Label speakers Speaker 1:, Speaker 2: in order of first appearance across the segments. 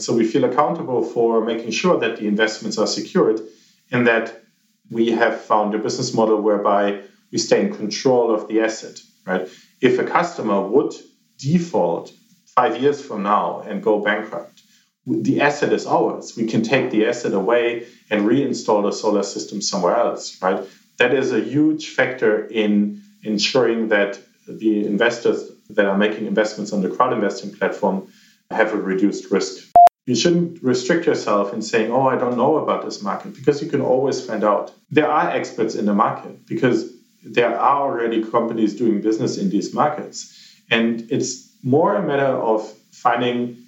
Speaker 1: So we feel accountable for making sure that the investments are secured and that we have found a business model whereby we stay in control of the asset, right? If a customer would default five years from now and go bankrupt, the asset is ours. We can take the asset away and reinstall the solar system somewhere else, right? That is a huge factor in ensuring that the investors that are making investments on the crowd investing platform have a reduced risk. You shouldn't restrict yourself in saying, oh, I don't know about this market, because you can always find out. There are experts in the market because there are already companies doing business in these markets. And it's more a matter of finding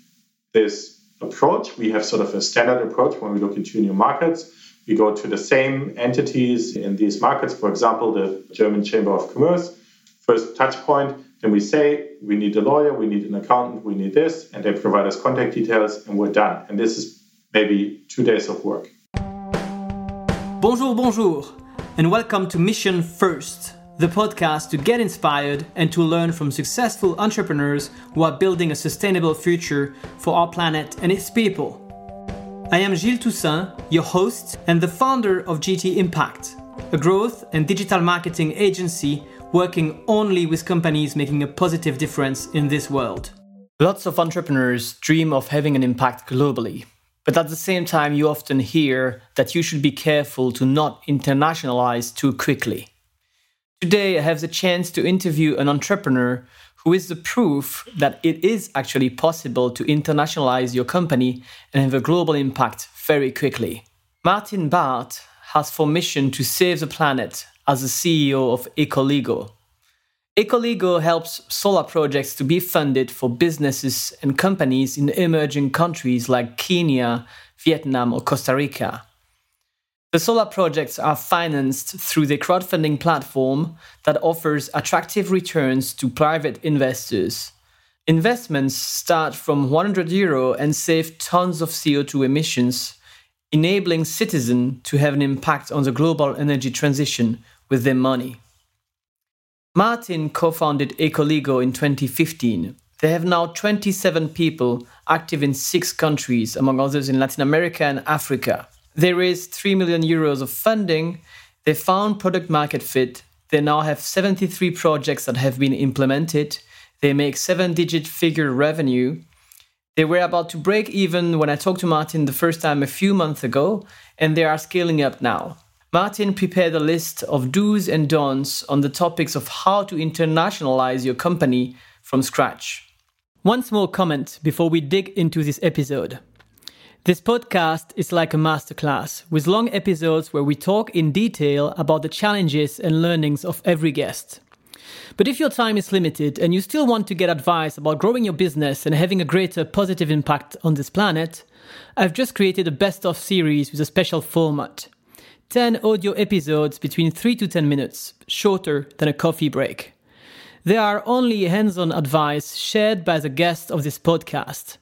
Speaker 1: this approach. We have sort of a standard approach when we look into new markets. We go to the same entities in these markets, for example, the German Chamber of Commerce, first touch point. Then we say, we need a lawyer, we need an accountant, we need this, and they provide us contact details, and we're done. And this is maybe two days of work.
Speaker 2: Bonjour, bonjour, and welcome to Mission First, the podcast to get inspired and to learn from successful entrepreneurs who are building a sustainable future for our planet and its people. I am Gilles Toussaint, your host and the founder of GT Impact, a growth and digital marketing agency working only with companies making a positive difference in this world. Lots of entrepreneurs dream of having an impact globally, but at the same time, you often hear that you should be careful to not internationalize too quickly. Today, I have the chance to interview an entrepreneur who is the proof that it is actually possible to internationalize your company and have a global impact very quickly. Martin Barth has for mission to save the planet as the CEO of Ecoligo. Ecoligo helps solar projects to be funded for businesses and companies in emerging countries like Kenya, Vietnam, or Costa Rica. The solar projects are financed through the crowdfunding platform that offers attractive returns to private investors. Investments start from 100 euro and save tons of CO2 emissions, enabling citizens to have an impact on the global energy transition with their money. Martin co founded Ecoligo in 2015. They have now 27 people active in six countries, among others in Latin America and Africa. They raised 3 million euros of funding. They found product market fit. They now have 73 projects that have been implemented. They make seven digit figure revenue. They were about to break even when I talked to Martin the first time a few months ago, and they are scaling up now. Martin prepared a list of do's and don'ts on the topics of how to internationalize your company from scratch. One small comment before we dig into this episode. This podcast is like a masterclass with long episodes where we talk in detail about the challenges and learnings of every guest. But if your time is limited and you still want to get advice about growing your business and having a greater positive impact on this planet, I've just created a best of series with a special format 10 audio episodes between 3 to 10 minutes, shorter than a coffee break. They are only hands on advice shared by the guests of this podcast.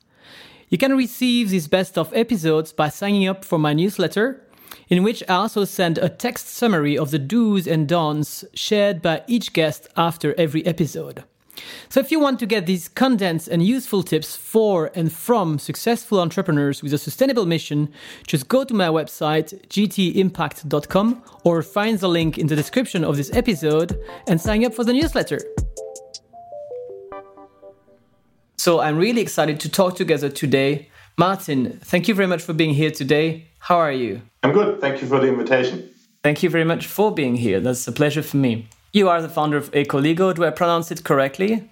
Speaker 2: You can receive these best of episodes by signing up for my newsletter, in which I also send a text summary of the do's and don'ts shared by each guest after every episode. So, if you want to get these condensed and useful tips for and from successful entrepreneurs with a sustainable mission, just go to my website, gtimpact.com, or find the link in the description of this episode and sign up for the newsletter. So I'm really excited to talk together today. Martin, thank you very much for being here today. How are you?
Speaker 1: I'm good. Thank you for the invitation.
Speaker 2: Thank you very much for being here. That's a pleasure for me. You are the founder of Ecoligo. Do I pronounce it correctly?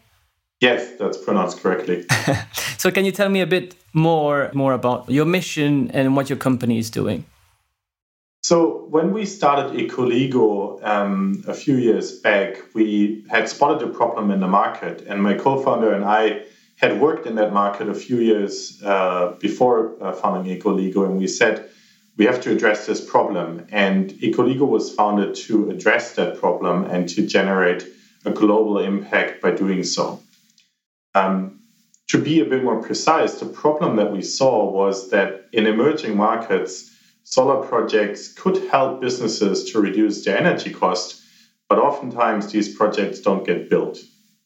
Speaker 1: Yes, that's pronounced correctly.
Speaker 2: so can you tell me a bit more more about your mission and what your company is doing?
Speaker 1: So when we started Ecoligo um, a few years back, we had spotted a problem in the market, and my co-founder and I had worked in that market a few years uh, before uh, founding Ecoligo, and we said we have to address this problem. And Ecoligo was founded to address that problem and to generate a global impact by doing so. Um, to be a bit more precise, the problem that we saw was that in emerging markets, solar projects could help businesses to reduce their energy cost, but oftentimes these projects don't get built.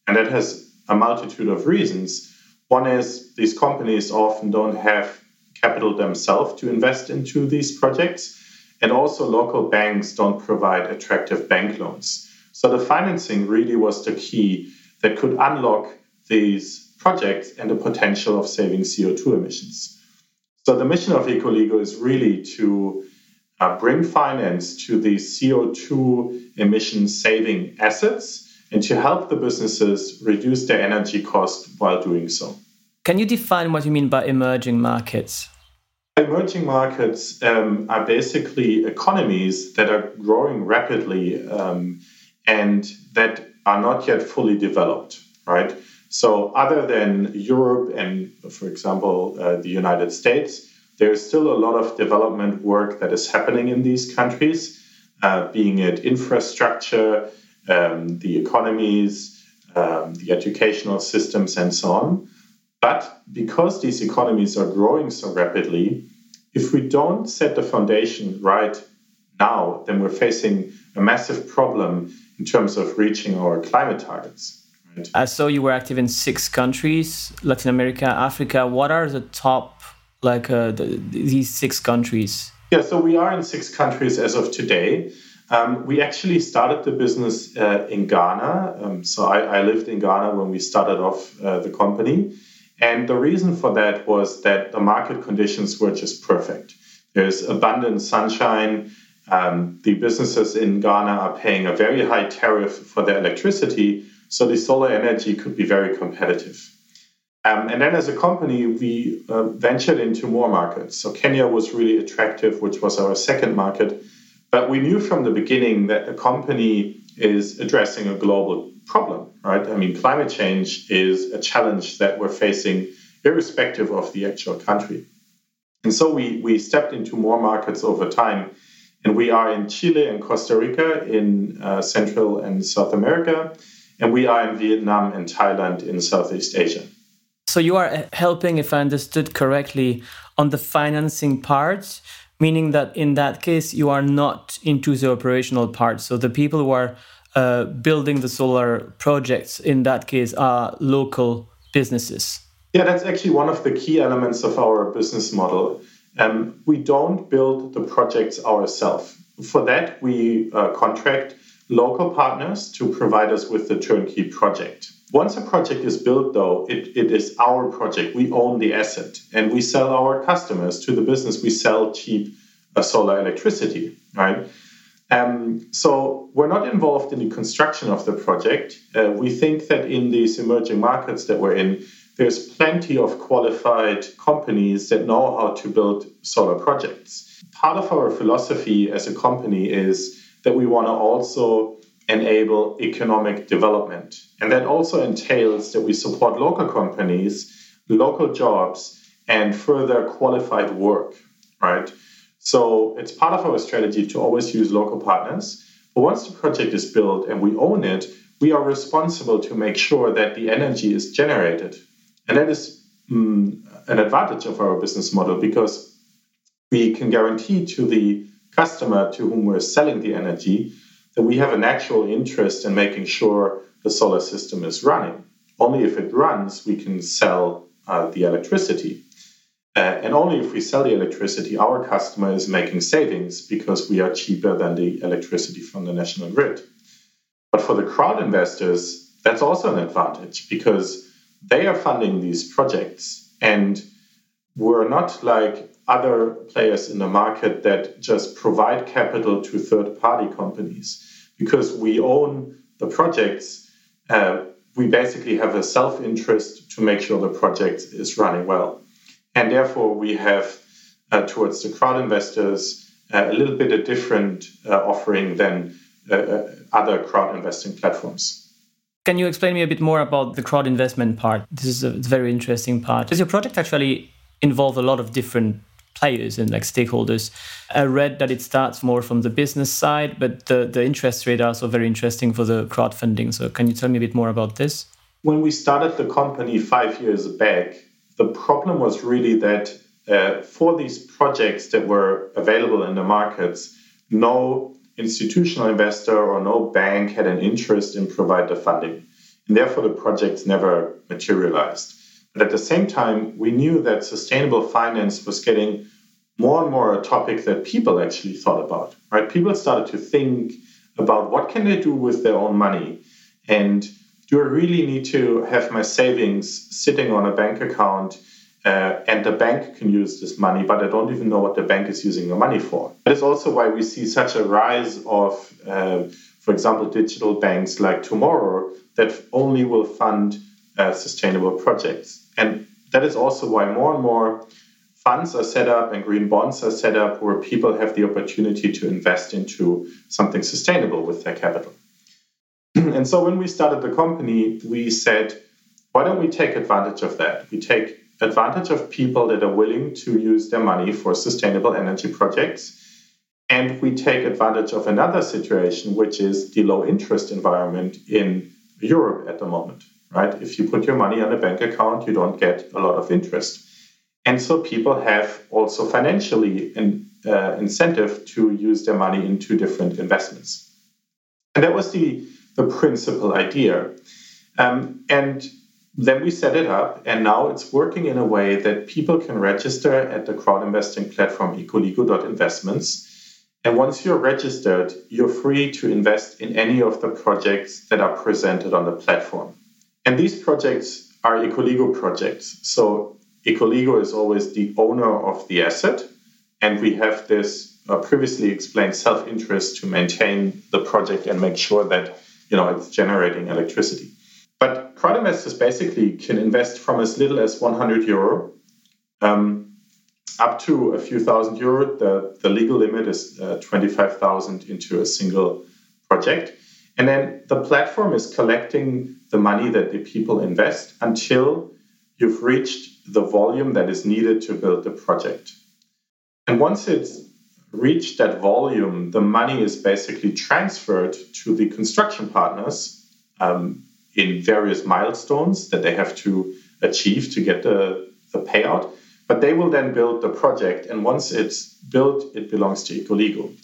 Speaker 1: And that has a multitude of reasons. One is these companies often don't have capital themselves to invest into these projects. And also, local banks don't provide attractive bank loans. So, the financing really was the key that could unlock these projects and the potential of saving CO2 emissions. So, the mission of Ecoligo is really to uh, bring finance to these CO2 emission saving assets and to help the businesses reduce their energy cost while doing so.
Speaker 2: Can you define what you mean by emerging markets?
Speaker 1: Emerging markets um, are basically economies that are growing rapidly um, and that are not yet fully developed, right? So, other than Europe and, for example, uh, the United States, there's still a lot of development work that is happening in these countries, uh, being it infrastructure, um, the economies, um, the educational systems, and so on. But because these economies are growing so rapidly, if we don't set the foundation right now, then we're facing a massive problem in terms of reaching our climate targets.
Speaker 2: Right? I saw you were active in six countries Latin America, Africa. What are the top, like uh, the, these six countries?
Speaker 1: Yeah, so we are in six countries as of today. Um, we actually started the business uh, in Ghana. Um, so I, I, lived in Ghana when we started off uh, the company. And the reason for that was that the market conditions were just perfect. There's abundant sunshine. Um, the businesses in Ghana are paying a very high tariff for their electricity. So the solar energy could be very competitive. Um, and then as a company, we uh, ventured into more markets. So Kenya was really attractive, which was our second market. But we knew from the beginning that the company is addressing a global problem, right? I mean, climate change is a challenge that we're facing irrespective of the actual country. And so we, we stepped into more markets over time. And we are in Chile and Costa Rica in uh, Central and South America. And we are in Vietnam and Thailand in Southeast Asia.
Speaker 2: So you are helping, if I understood correctly, on the financing part meaning that in that case you are not into the operational part so the people who are uh, building the solar projects in that case are local businesses
Speaker 1: yeah that's actually one of the key elements of our business model um, we don't build the projects ourselves for that we uh, contract local partners to provide us with the turnkey project once a project is built, though, it, it is our project. We own the asset and we sell our customers to the business. We sell cheap uh, solar electricity, right? Um, so we're not involved in the construction of the project. Uh, we think that in these emerging markets that we're in, there's plenty of qualified companies that know how to build solar projects. Part of our philosophy as a company is that we want to also enable economic development. And that also entails that we support local companies, local jobs, and further qualified work, right? So it's part of our strategy to always use local partners. But once the project is built and we own it, we are responsible to make sure that the energy is generated. And that is mm, an advantage of our business model because we can guarantee to the customer to whom we're selling the energy that we have an actual interest in making sure the solar system is running. Only if it runs, we can sell uh, the electricity. Uh, and only if we sell the electricity, our customer is making savings because we are cheaper than the electricity from the national grid. But for the crowd investors, that's also an advantage because they are funding these projects. And we're not like other players in the market that just provide capital to third party companies. Because we own the projects, uh, we basically have a self interest to make sure the project is running well. And therefore, we have uh, towards the crowd investors uh, a little bit a different uh, offering than uh, uh, other crowd investing platforms.
Speaker 2: Can you explain me a bit more about the crowd investment part? This is a very interesting part. Does your project actually involve a lot of different players and like stakeholders. I read that it starts more from the business side, but the, the interest rate are also very interesting for the crowdfunding. So can you tell me a bit more about this?
Speaker 1: When we started the company five years back, the problem was really that uh, for these projects that were available in the markets, no institutional investor or no bank had an interest in provide the funding. And therefore the projects never materialized. But at the same time, we knew that sustainable finance was getting more and more a topic that people actually thought about, right? People started to think about what can they do with their own money and do I really need to have my savings sitting on a bank account uh, and the bank can use this money, but I don't even know what the bank is using the money for. That is also why we see such a rise of, uh, for example, digital banks like Tomorrow that only will fund uh, sustainable projects. And that is also why more and more funds are set up and green bonds are set up where people have the opportunity to invest into something sustainable with their capital. and so when we started the company, we said, why don't we take advantage of that? We take advantage of people that are willing to use their money for sustainable energy projects. And we take advantage of another situation, which is the low interest environment in Europe at the moment, right? If you put your money on a bank account, you don't get a lot of interest. And so people have also financially an uh, incentive to use their money into different investments. And that was the the principal idea. Um, and then we set it up, and now it's working in a way that people can register at the crowd investing platform ecoligo.investments. And once you're registered, you're free to invest in any of the projects that are presented on the platform. And these projects are Ecoligo projects. So Ecoligo is always the owner of the asset, and we have this uh, previously explained self interest to maintain the project and make sure that you know it's generating electricity. But crowd investors basically can invest from as little as 100 euro um, up to a few thousand euro. The, the legal limit is uh, 25,000 into a single project. And then the platform is collecting the money that the people invest until you've reached the volume that is needed to build the project. And once it's reach that volume, the money is basically transferred to the construction partners um, in various milestones that they have to achieve to get the, the payout. But they will then build the project, and once it's built, it belongs to Ecoligo.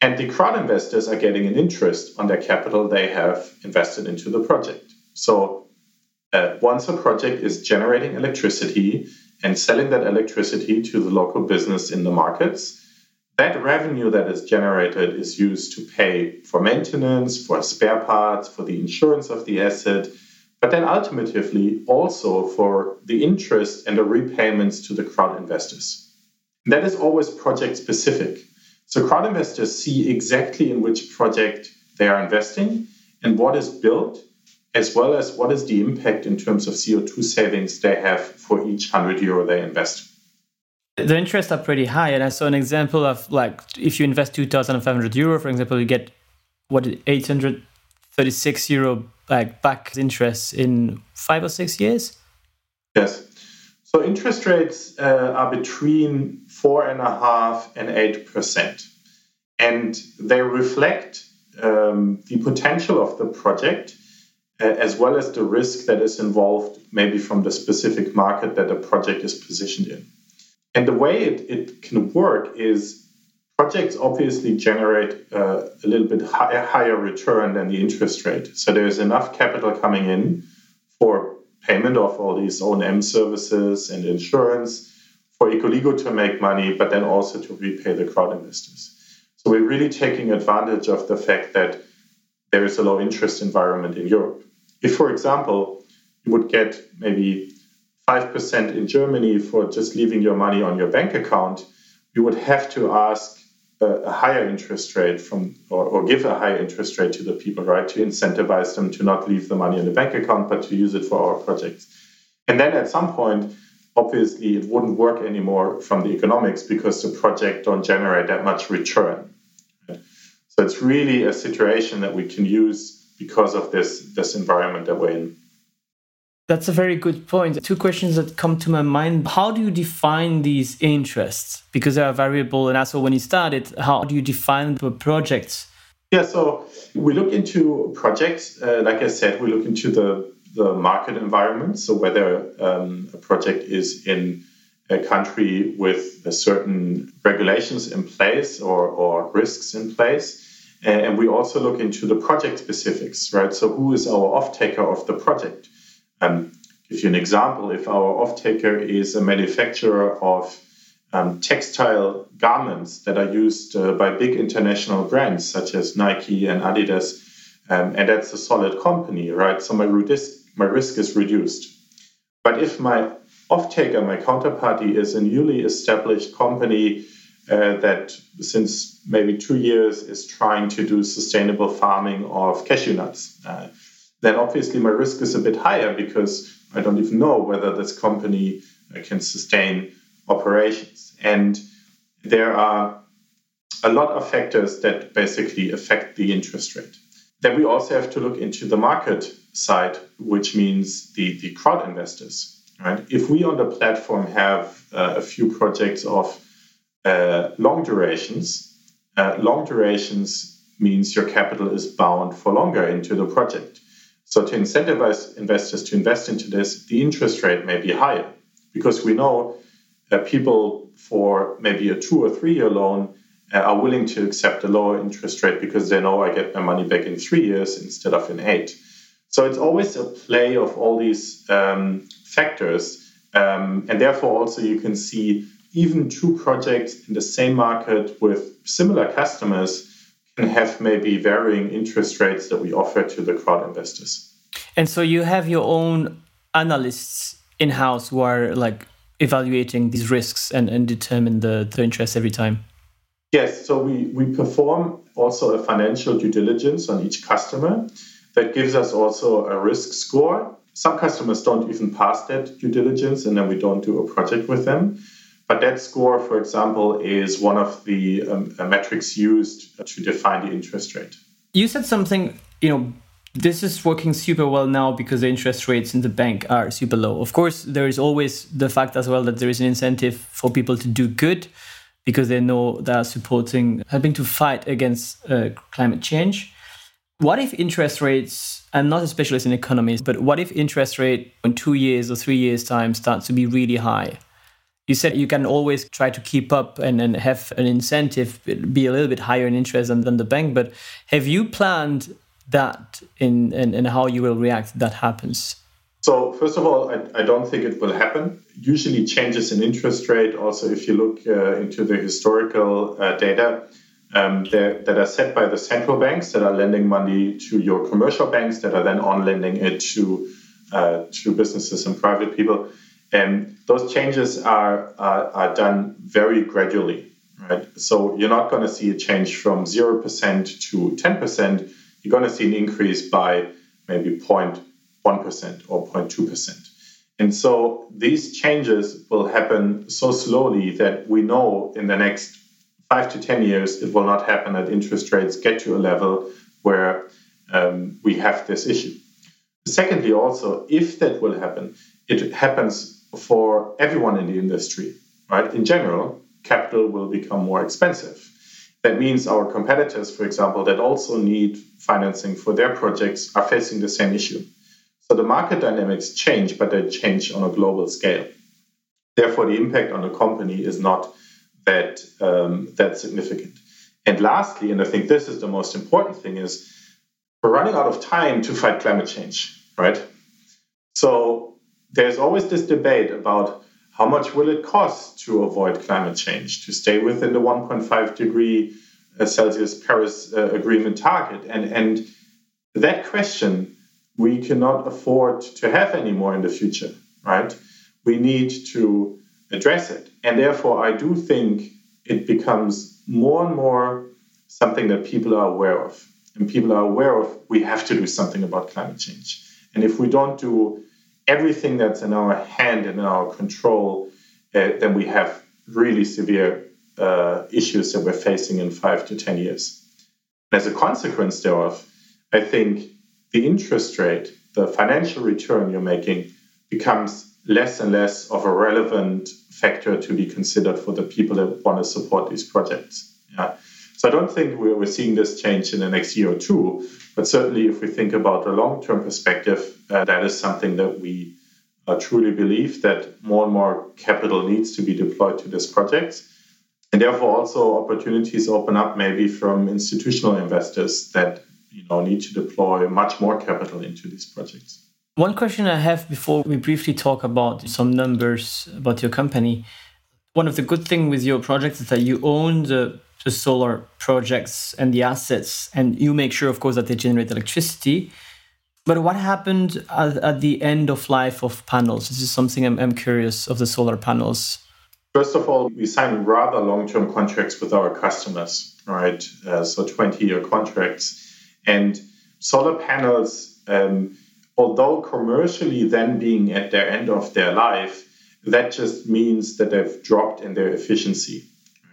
Speaker 1: And the crowd investors are getting an interest on their capital they have invested into the project. So uh, once a project is generating electricity and selling that electricity to the local business in the markets, that revenue that is generated is used to pay for maintenance, for spare parts, for the insurance of the asset, but then ultimately also for the interest and the repayments to the crowd investors. And that is always project specific. So crowd investors see exactly in which project they are investing and what is built, as well as what is the impact in terms of CO2 savings they have for each 100 euro they invest
Speaker 2: the interests are pretty high. And i saw an example of like if you invest 2500 euro for example you get what 836 euro like back interest in five or six years?
Speaker 1: Yes. So interest rates uh, are between four and a half and eight percent. And they reflect um, the potential of the project uh, as well as the risk that is involved maybe from the specific market that the project is positioned in and the way it, it can work is projects obviously generate uh, a little bit high, higher return than the interest rate. So there's enough capital coming in for payment of all these O&M services and insurance for Ecoligo to make money, but then also to repay the crowd investors. So we're really taking advantage of the fact that there is a low interest environment in Europe. If, for example, you would get maybe 5% in Germany for just leaving your money on your bank account, you would have to ask a, a higher interest rate from or, or, give a higher interest rate to the people, right? To incentivize them to not leave the money in the bank account, but to use it for our projects. And then at some point, obviously it wouldn't work anymore from the economics because the project don't generate that much return. So it's really a situation that we can use because of this, this environment that we're in.
Speaker 2: That's a very good point. Two questions that come to my mind. How do you define these interests? Because they are variable. And also, when you started, how do you define the projects?
Speaker 1: Yeah, so we look into projects. Uh, like I said, we look into the, the market environment. So, whether um, a project is in a country with certain regulations in place or, or risks in place. And we also look into the project specifics, right? So, who is our off taker of the project? Um, give you an example. If our off-taker is a manufacturer of um, textile garments that are used uh, by big international brands such as Nike and Adidas, um, and that's a solid company, right? So my risk, my risk is reduced. But if my off-taker, my counterparty, is a newly established company uh, that since maybe two years is trying to do sustainable farming of cashew nuts, uh, then obviously my risk is a bit higher because I don't even know whether this company uh, can sustain operations. And there are a lot of factors that basically affect the interest rate. Then we also have to look into the market side, which means the, the crowd investors. Right? If we on the platform have uh, a few projects of uh, long durations, uh, long durations means your capital is bound for longer into the project. So to incentivize investors to invest into this, the interest rate may be higher because we know that people for maybe a two or three year loan uh, are willing to accept a lower interest rate because they know I get my money back in three years instead of in eight. So it's always a play of all these um, factors. Um, and therefore, also, you can see even two projects in the same market with similar customers can have maybe varying interest rates that we offer to the crowd investors.
Speaker 2: And so you have your own analysts in house who are like evaluating these risks and, and determine the, the interest every time.
Speaker 1: Yes, so we, we perform also a financial due diligence on each customer that gives us also a risk score some customers don't even pass that due diligence, and then we don't do a project with them. That score, for example, is one of the um, uh, metrics used to define the interest rate.
Speaker 2: You said something, you know, this is working super well now because the interest rates in the bank are super low. Of course, there is always the fact as well that there is an incentive for people to do good because they know they are supporting, helping to fight against uh, climate change. What if interest rates, I'm not a specialist in economies, but what if interest rate in two years or three years' time starts to be really high? You said you can always try to keep up and, and have an incentive be a little bit higher in interest than, than the bank, but have you planned that in, in how you will react if that happens?
Speaker 1: So, first of all, I, I, don't think it will happen. Usually, changes in interest rate, also, if you look uh, into the historical uh, data, um, that are set by the central banks that are lending money to your commercial banks that are then on lending it to uh, to businesses and private people. And those changes are, are, are done very gradually, right? So you're not going to see a change from 0% to 10%. You're going to see an increase by maybe 0.1% or 0.2%. And so these changes will happen so slowly that we know in the next five to 10 years, it will not happen that interest rates get to a level where um, we have this issue. Secondly, also, if that will happen, it happens for everyone in the industry, right? In general, capital will become more expensive. That means our competitors, for example, that also need financing for their projects are facing the same issue. So the market dynamics change, but they change on a global scale. Therefore, the impact on the company is not that um, that's significant. And lastly, and I think this is the most important thing, is we're running out of time to fight climate change, right? So there's always this debate about how much will it cost to avoid climate change, to stay within the 1.5 degree uh, Celsius Paris uh, Agreement target, and and that question we cannot afford to have anymore in the future, right? We need to address it. And therefore, I do think it becomes more and more something that people are aware of. And people are aware of we have to do something about climate change. And if we don't do everything that's in our hand and in our control, uh, then we have really severe uh, issues that we're facing in five to 10 years. As a consequence thereof, I think the interest rate, the financial return you're making, becomes less and less of a relevant factor to be considered for the people that want to support these projects. Yeah. So I don't think we're, seeing this change in the next year or two, but certainly if we think about a long-term perspective, uh, that is something that we uh, truly believe that more and more capital needs to be deployed to these projects. And therefore also opportunities open up maybe from institutional investors that you know need to deploy much more capital into these projects.
Speaker 2: One question I have before we briefly talk about some numbers about your company. One of the good things with your project is that you own the, the solar projects and the assets, and you make sure, of course, that they generate electricity. But what happened at, at the end of life of panels? This is something I'm, I'm curious of the solar panels.
Speaker 1: First of all, we sign rather long term contracts with our customers, right? Uh, so 20 year contracts. And solar panels, um, although commercially then being at their end of their life, that just means that they've dropped in their efficiency,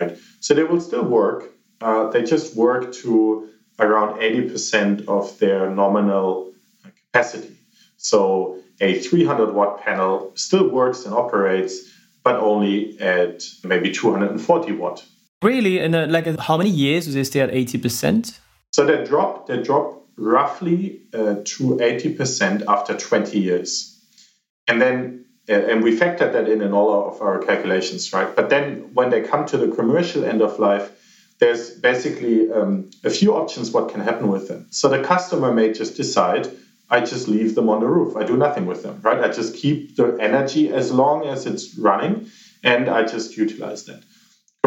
Speaker 1: right? So they will still work. Uh, they just work to around 80% of their nominal capacity. So a 300 watt panel still works and operates, but only at maybe 240 watt.
Speaker 2: Really? And uh, like how many years do they stay at 80%?
Speaker 1: So they drop, they drop roughly uh, to 80% after 20 years. And then, uh, and we factored that in in all of our calculations, right? But then when they come to the commercial end of life, there's basically um, a few options what can happen with them. So the customer may just decide, I just leave them on the roof. I do nothing with them, right? I just keep the energy as long as it's running and I just utilize that.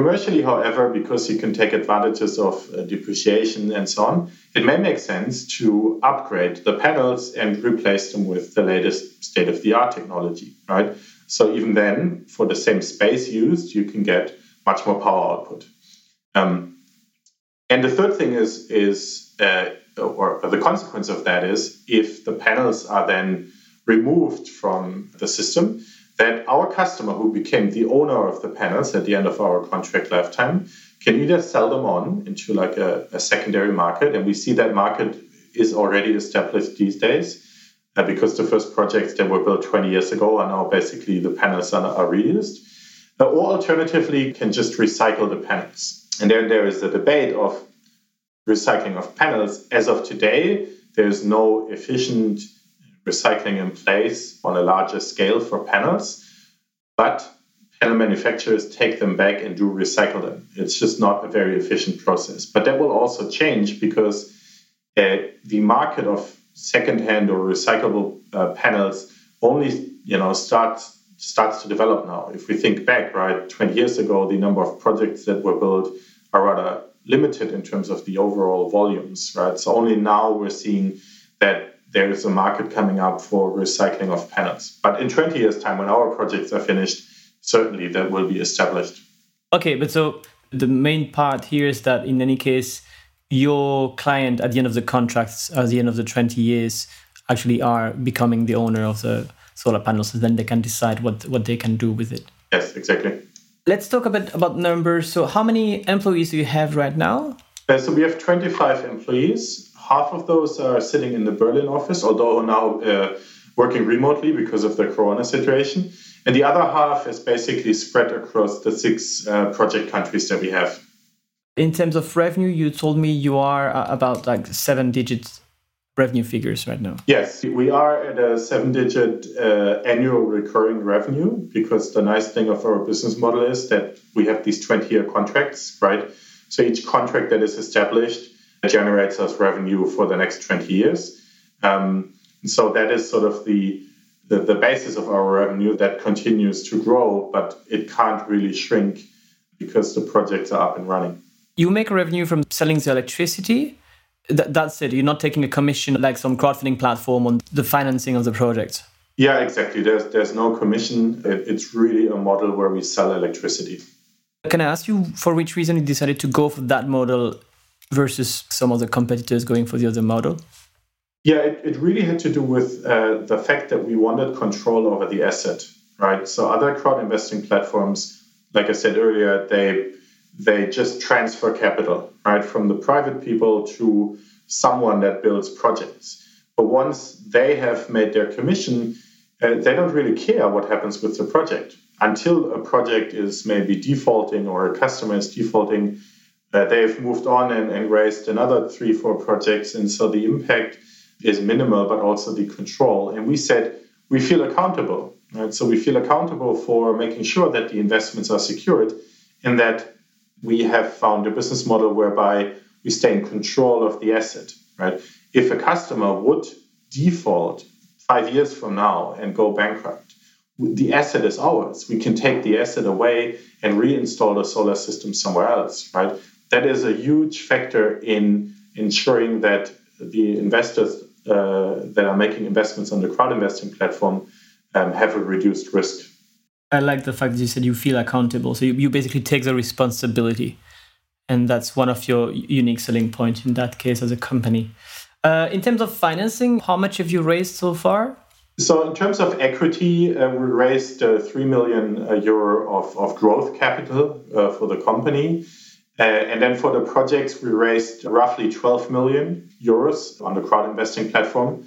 Speaker 1: Commercially, however, because you can take advantages of uh, depreciation and so on, it may make sense to upgrade the panels and replace them with the latest state of the art technology, right? So even then, for the same space used, you can get much more power output. Um, and the third thing is is uh, or the consequence of that is if the panels are then removed from the system, that our customer who became the owner of the panels at the end of our contract lifetime can either sell them on into like a, a secondary market, and we see that market is already established these days. Uh, because the first projects that were built 20 years ago are now basically the panels are, are reused. Uh, or alternatively, can just recycle the panels. And then there is a debate of recycling of panels. As of today, there's no efficient recycling in place on a larger scale for panels, but panel manufacturers take them back and do recycle them. It's just not a very efficient process. But that will also change because uh, the market of secondhand or recyclable uh, panels only you know starts starts to develop now. If we think back, right, 20 years ago, the number of projects that were built are rather limited in terms of the overall volumes, right? So only now we're seeing that there is a market coming up for recycling of panels. But in 20 years' time, when our projects are finished, certainly that will be established.
Speaker 2: Okay, but so the main part here is that in any case, your client at the end of the contracts, at the end of the 20 years, actually are becoming the owner of the solar panels, and then they can decide what, what they can do with it.
Speaker 1: Yes, exactly.
Speaker 2: Let's talk a bit about numbers. So, how many employees do you have right now?
Speaker 1: Uh, so, we have 25 employees. Half of those are sitting in the Berlin office, although now uh, working remotely because of the corona situation. And the other half is basically spread across the six uh, project countries that we have.
Speaker 2: In terms of revenue, you told me you are uh, about like seven digits revenue figures right now?
Speaker 1: Yes, we are at a seven digit uh, annual recurring revenue because the nice thing of our business model is that we have these 20 year contracts, right? So each contract that is established generates us revenue for the next 20 years. Um, so that is sort of the, the, the basis of our revenue that continues to grow, but it can't really shrink because the projects are up and running.
Speaker 2: You make revenue from selling the electricity Th- that's it. You're not taking a commission like some crowdfunding platform on the financing of the project.
Speaker 1: Yeah, exactly. There's there's no commission. It, it's really a model where we sell electricity.
Speaker 2: Can I ask you for which reason you decided to go for that model versus some of the competitors going for the other model?
Speaker 1: Yeah, it, it really had to do with uh, the fact that we wanted control over the asset, right? So other crowd investing platforms, like I said earlier, they they just transfer capital, right, from the private people to someone that builds projects. But once they have made their commission, uh, they don't really care what happens with the project. Until a project is maybe defaulting or a customer is defaulting, uh, they've moved on and, and raised another three, four projects. And so the impact is minimal, but also the control. And we said we feel accountable, right? So we feel accountable for making sure that the investments are secured and that we have found a business model whereby we stay in control of the asset, right? If a customer would default five years from now and go bankrupt, the asset is ours. We can take the asset away and reinstall the solar system somewhere else, right? That is a huge factor in ensuring that the investors uh, that are making investments on the crowd investing platform um, have a reduced risk.
Speaker 2: I like the fact that you said you feel accountable. So you, you basically take the responsibility. And that's one of your unique selling points in that case as a company. Uh, in terms of financing, how much have you raised so far?
Speaker 1: So, in terms of equity, uh, we raised uh, 3 million uh, euro of, of growth capital uh, for the company. Uh, and then for the projects, we raised roughly 12 million euros on the crowd investing platform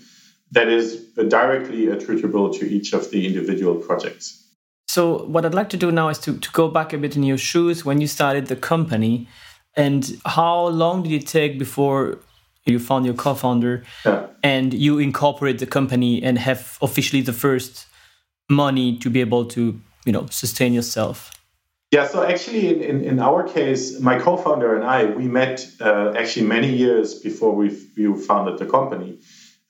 Speaker 1: that is directly attributable to each of the individual projects.
Speaker 2: So, what I'd like to do now is to, to go back a bit in your shoes when you started the company. And how long did it take before you found your co-founder yeah. and you incorporate the company and have officially the first money to be able to you know sustain yourself.
Speaker 1: Yeah so actually in, in, in our case my co-founder and i we met uh, actually many years before we we founded the company.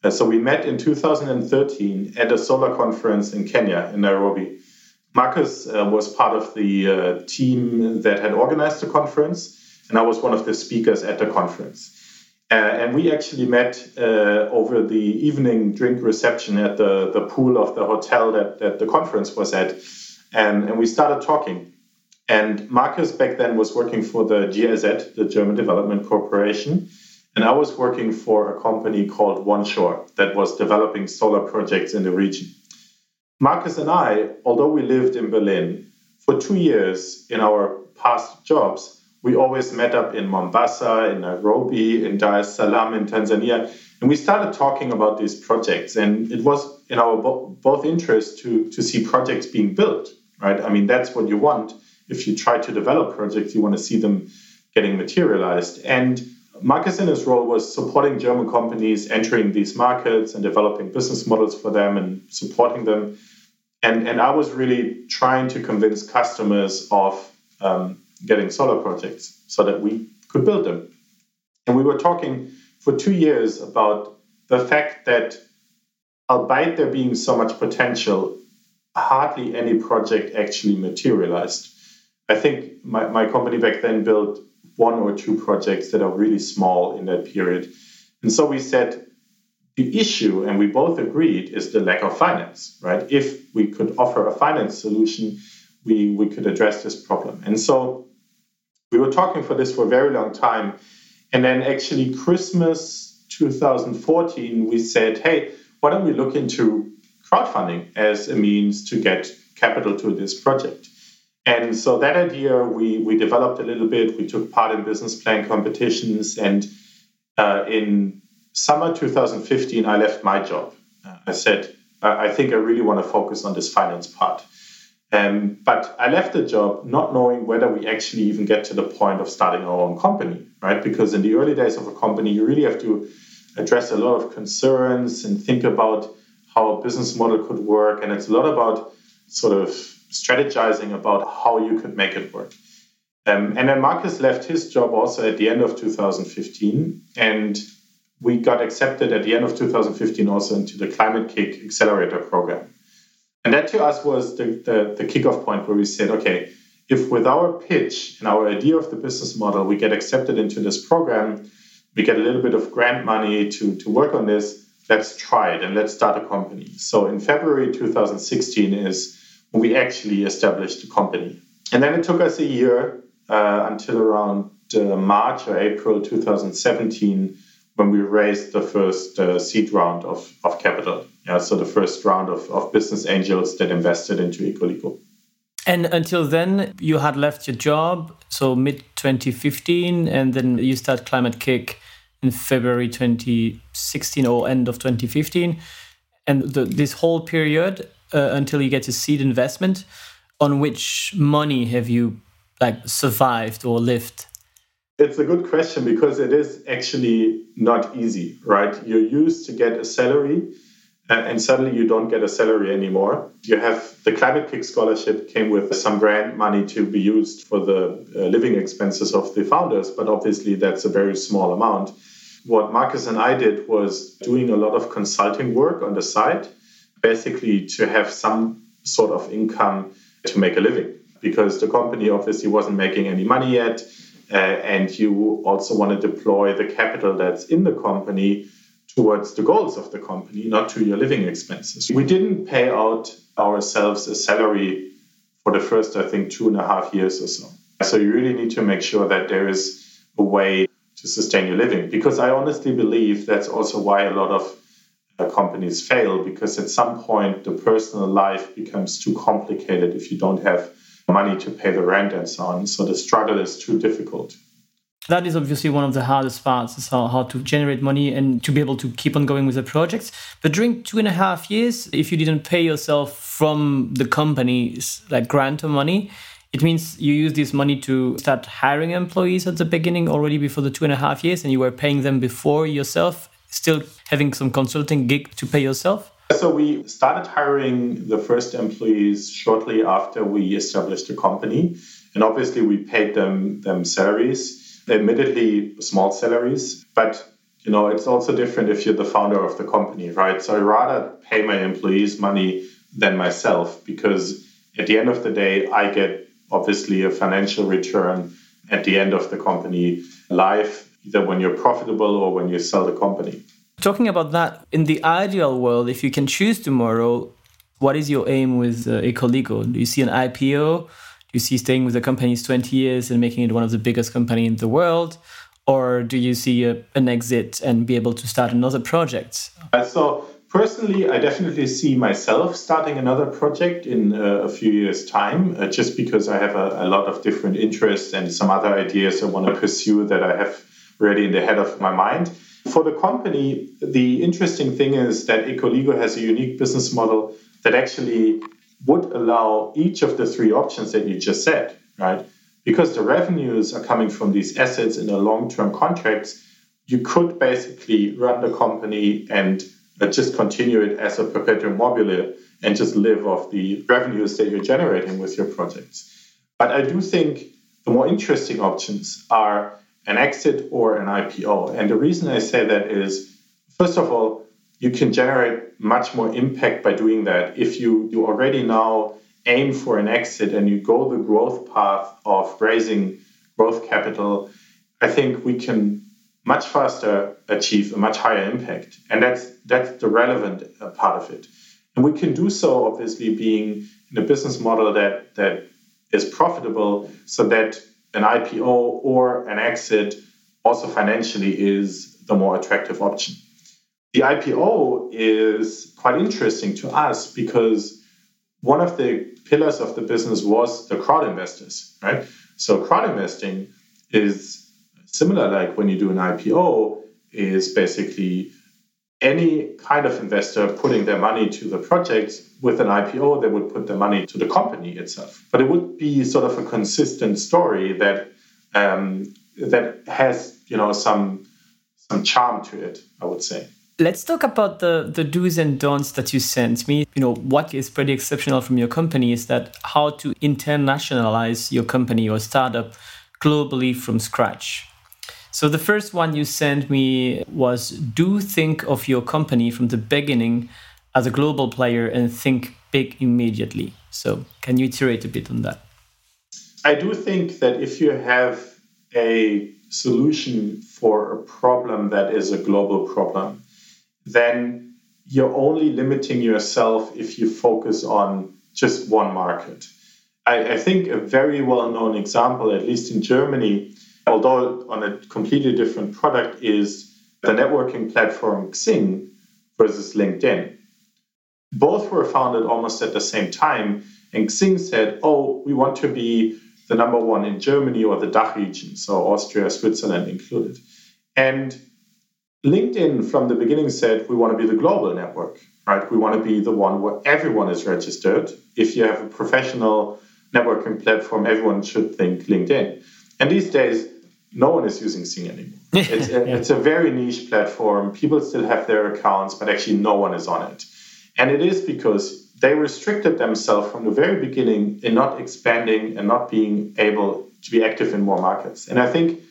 Speaker 1: Uh, so we met in 2013 at a solar conference in kenya in nairobi. Marcus uh, was part of the uh, team that had organized the conference and i was one of the speakers at the conference uh, and we actually met uh, over the evening drink reception at the, the pool of the hotel that, that the conference was at. And, and we started talking. And Marcus back then was working for the GIZ, the German Development Corporation. And I was working for a company called OneShore that was developing solar projects in the region. Marcus and I, although we lived in Berlin, for two years in our past jobs, we always met up in Mombasa, in Nairobi, in Dar es Salaam, in Tanzania, and we started talking about these projects. And it was in our bo- both interests to, to see projects being built, right? I mean, that's what you want. If you try to develop projects, you want to see them getting materialized. And Marcus in his role was supporting German companies entering these markets and developing business models for them and supporting them. And, and I was really trying to convince customers of um, getting solar projects so that we could build them. And we were talking for two years about the fact that, albeit there being so much potential, hardly any project actually materialized. I think my, my company back then built one or two projects that are really small in that period. And so we said, the issue, and we both agreed, is the lack of finance, right? If we could offer a finance solution, we, we could address this problem. And so we were talking for this for a very long time. And then actually, Christmas 2014, we said, hey, why don't we look into crowdfunding as a means to get capital to this project? And so that idea we, we developed a little bit. We took part in business plan competitions. And uh, in summer 2015, I left my job. Uh, I said, I think I really want to focus on this finance part. Um, but I left the job not knowing whether we actually even get to the point of starting our own company, right? Because in the early days of a company, you really have to address a lot of concerns and think about how a business model could work. And it's a lot about sort of strategizing about how you could make it work. Um, and then Marcus left his job also at the end of 2015. And we got accepted at the end of 2015 also into the Climate-KIC Accelerator program. And that to us was the, the, the kickoff point where we said, okay, if with our pitch and our idea of the business model, we get accepted into this program, we get a little bit of grant money to, to work on this, let's try it and let's start a company. So in February 2016 is when we actually established the company. And then it took us a year uh, until around uh, March or April 2017 when we raised the first uh, seed round of, of capital. Yeah, so the first round of, of business angels that invested into Ecoligo.
Speaker 2: And until then, you had left your job, so mid 2015, and then you start Climate-KIC in February 2016 or end of 2015. And the, this whole period uh, until you get to seed investment, on which money have you like survived or lived?
Speaker 1: It's a good question because it is actually not easy, right? You're used to get a salary and suddenly you don't get a salary anymore. You have the Climate-KIC scholarship came with some grant money to be used for the uh, living expenses of the founders, but obviously that's a very small amount. What Marcus and I did was doing a lot of consulting work on the side basically to have some sort of income to make a living because the company obviously wasn't making any money yet. Uh, and you also want to deploy the capital that's in the company towards the goals of the company, not to your living expenses. We didn't pay out ourselves a salary for the first, I think, two and a half years or so. So you really need to make sure that there is a way to sustain your living. Because I honestly believe that's also why a lot of uh, companies fail, because at some point the personal life becomes too complicated if you don't have money to pay the rent and so on. So the struggle is too difficult.
Speaker 2: That is obviously one of the hardest parts is how, how to generate money and to be able to keep on going with the projects. But during two and a half years, if you didn't pay yourself from the company's like grant or money, it means you use this money to start hiring employees at the beginning already before the two and a half years, and you were paying them before yourself, still having some consulting gig to pay yourself?
Speaker 1: So we started hiring the first employees shortly after we established the company. And obviously we paid them them salaries, admittedly small salaries, but you know, it's also different if you're the founder of the company, right? So I rather pay my employees money than myself because at the end of the day, I get obviously a financial return at the end of the company life, either when you're profitable or when you sell the company.
Speaker 2: Talking about that, in the ideal world, if you can choose tomorrow, what is your aim with uh, Ecoligo? Do you see an IPO? You see staying with the company 20 years and making it one of the biggest companies in the world? Or do you see a, an exit and be able to start another project?
Speaker 1: So Personally, I definitely see myself starting another project in uh, a few years' time, uh, just because I have a, a, lot of different interests and some other ideas I want to pursue that I have already in the head of my mind. For the company, the interesting thing is that Ecoligo has a unique business model that actually would allow each of the three options that you just said, right? Because the revenues are coming from these assets in the long term contracts, you could basically run the company and uh, just continue it as a perpetuum mobile and just live off the revenues that you're generating with your projects. But I do think the more interesting options are an exit or an IPO. And the reason I say that is, first of all, you can generate much more impact by doing that. If you, you already now aim for an exit and you go the growth path of raising growth capital, I think we can much faster achieve a much higher impact. And that's that's the relevant uh, part of it. And we can do so obviously being in a business model that that is profitable so that an IPO or an exit also financially is the more attractive option. The IPO is quite interesting to us because one of the pillars of the business was the crowd investors, right? So crowd investing is similar like when you do an IPO is basically any kind of investor putting their money to the project with an IPO, they would put their money to the company itself. But it would be sort of a consistent story that um, that has you know some some charm to it, I would say.
Speaker 2: Let's talk about the, the do's and don'ts that you sent me. You know, what is pretty exceptional from your company is that how to internationalize your company or startup globally from scratch. So the first one you sent me was do think of your company from the beginning as a global player and think big immediately. So can you iterate a bit on that?
Speaker 1: I do think that if you have a solution for a problem that is a global problem, then you're only limiting yourself if you focus on just one market. I, I think a very well known example, at least in Germany, although on a completely different product, is the networking platform Xing versus LinkedIn. Both were founded almost at the same time, and Xing said, Oh, we want to be the number one in Germany or the DACH region, so Austria, Switzerland included. And LinkedIn from the beginning said, We want to be the global network, right? We want to be the one where everyone is registered. If you have a professional networking platform, everyone should think LinkedIn. And these days, no one is using Xing anymore. It's a, yeah. it's a very niche platform. People still have their accounts, but actually no one is on it. And it is because they restricted themselves from the very beginning in not expanding and not being able to be active in more markets. And I think,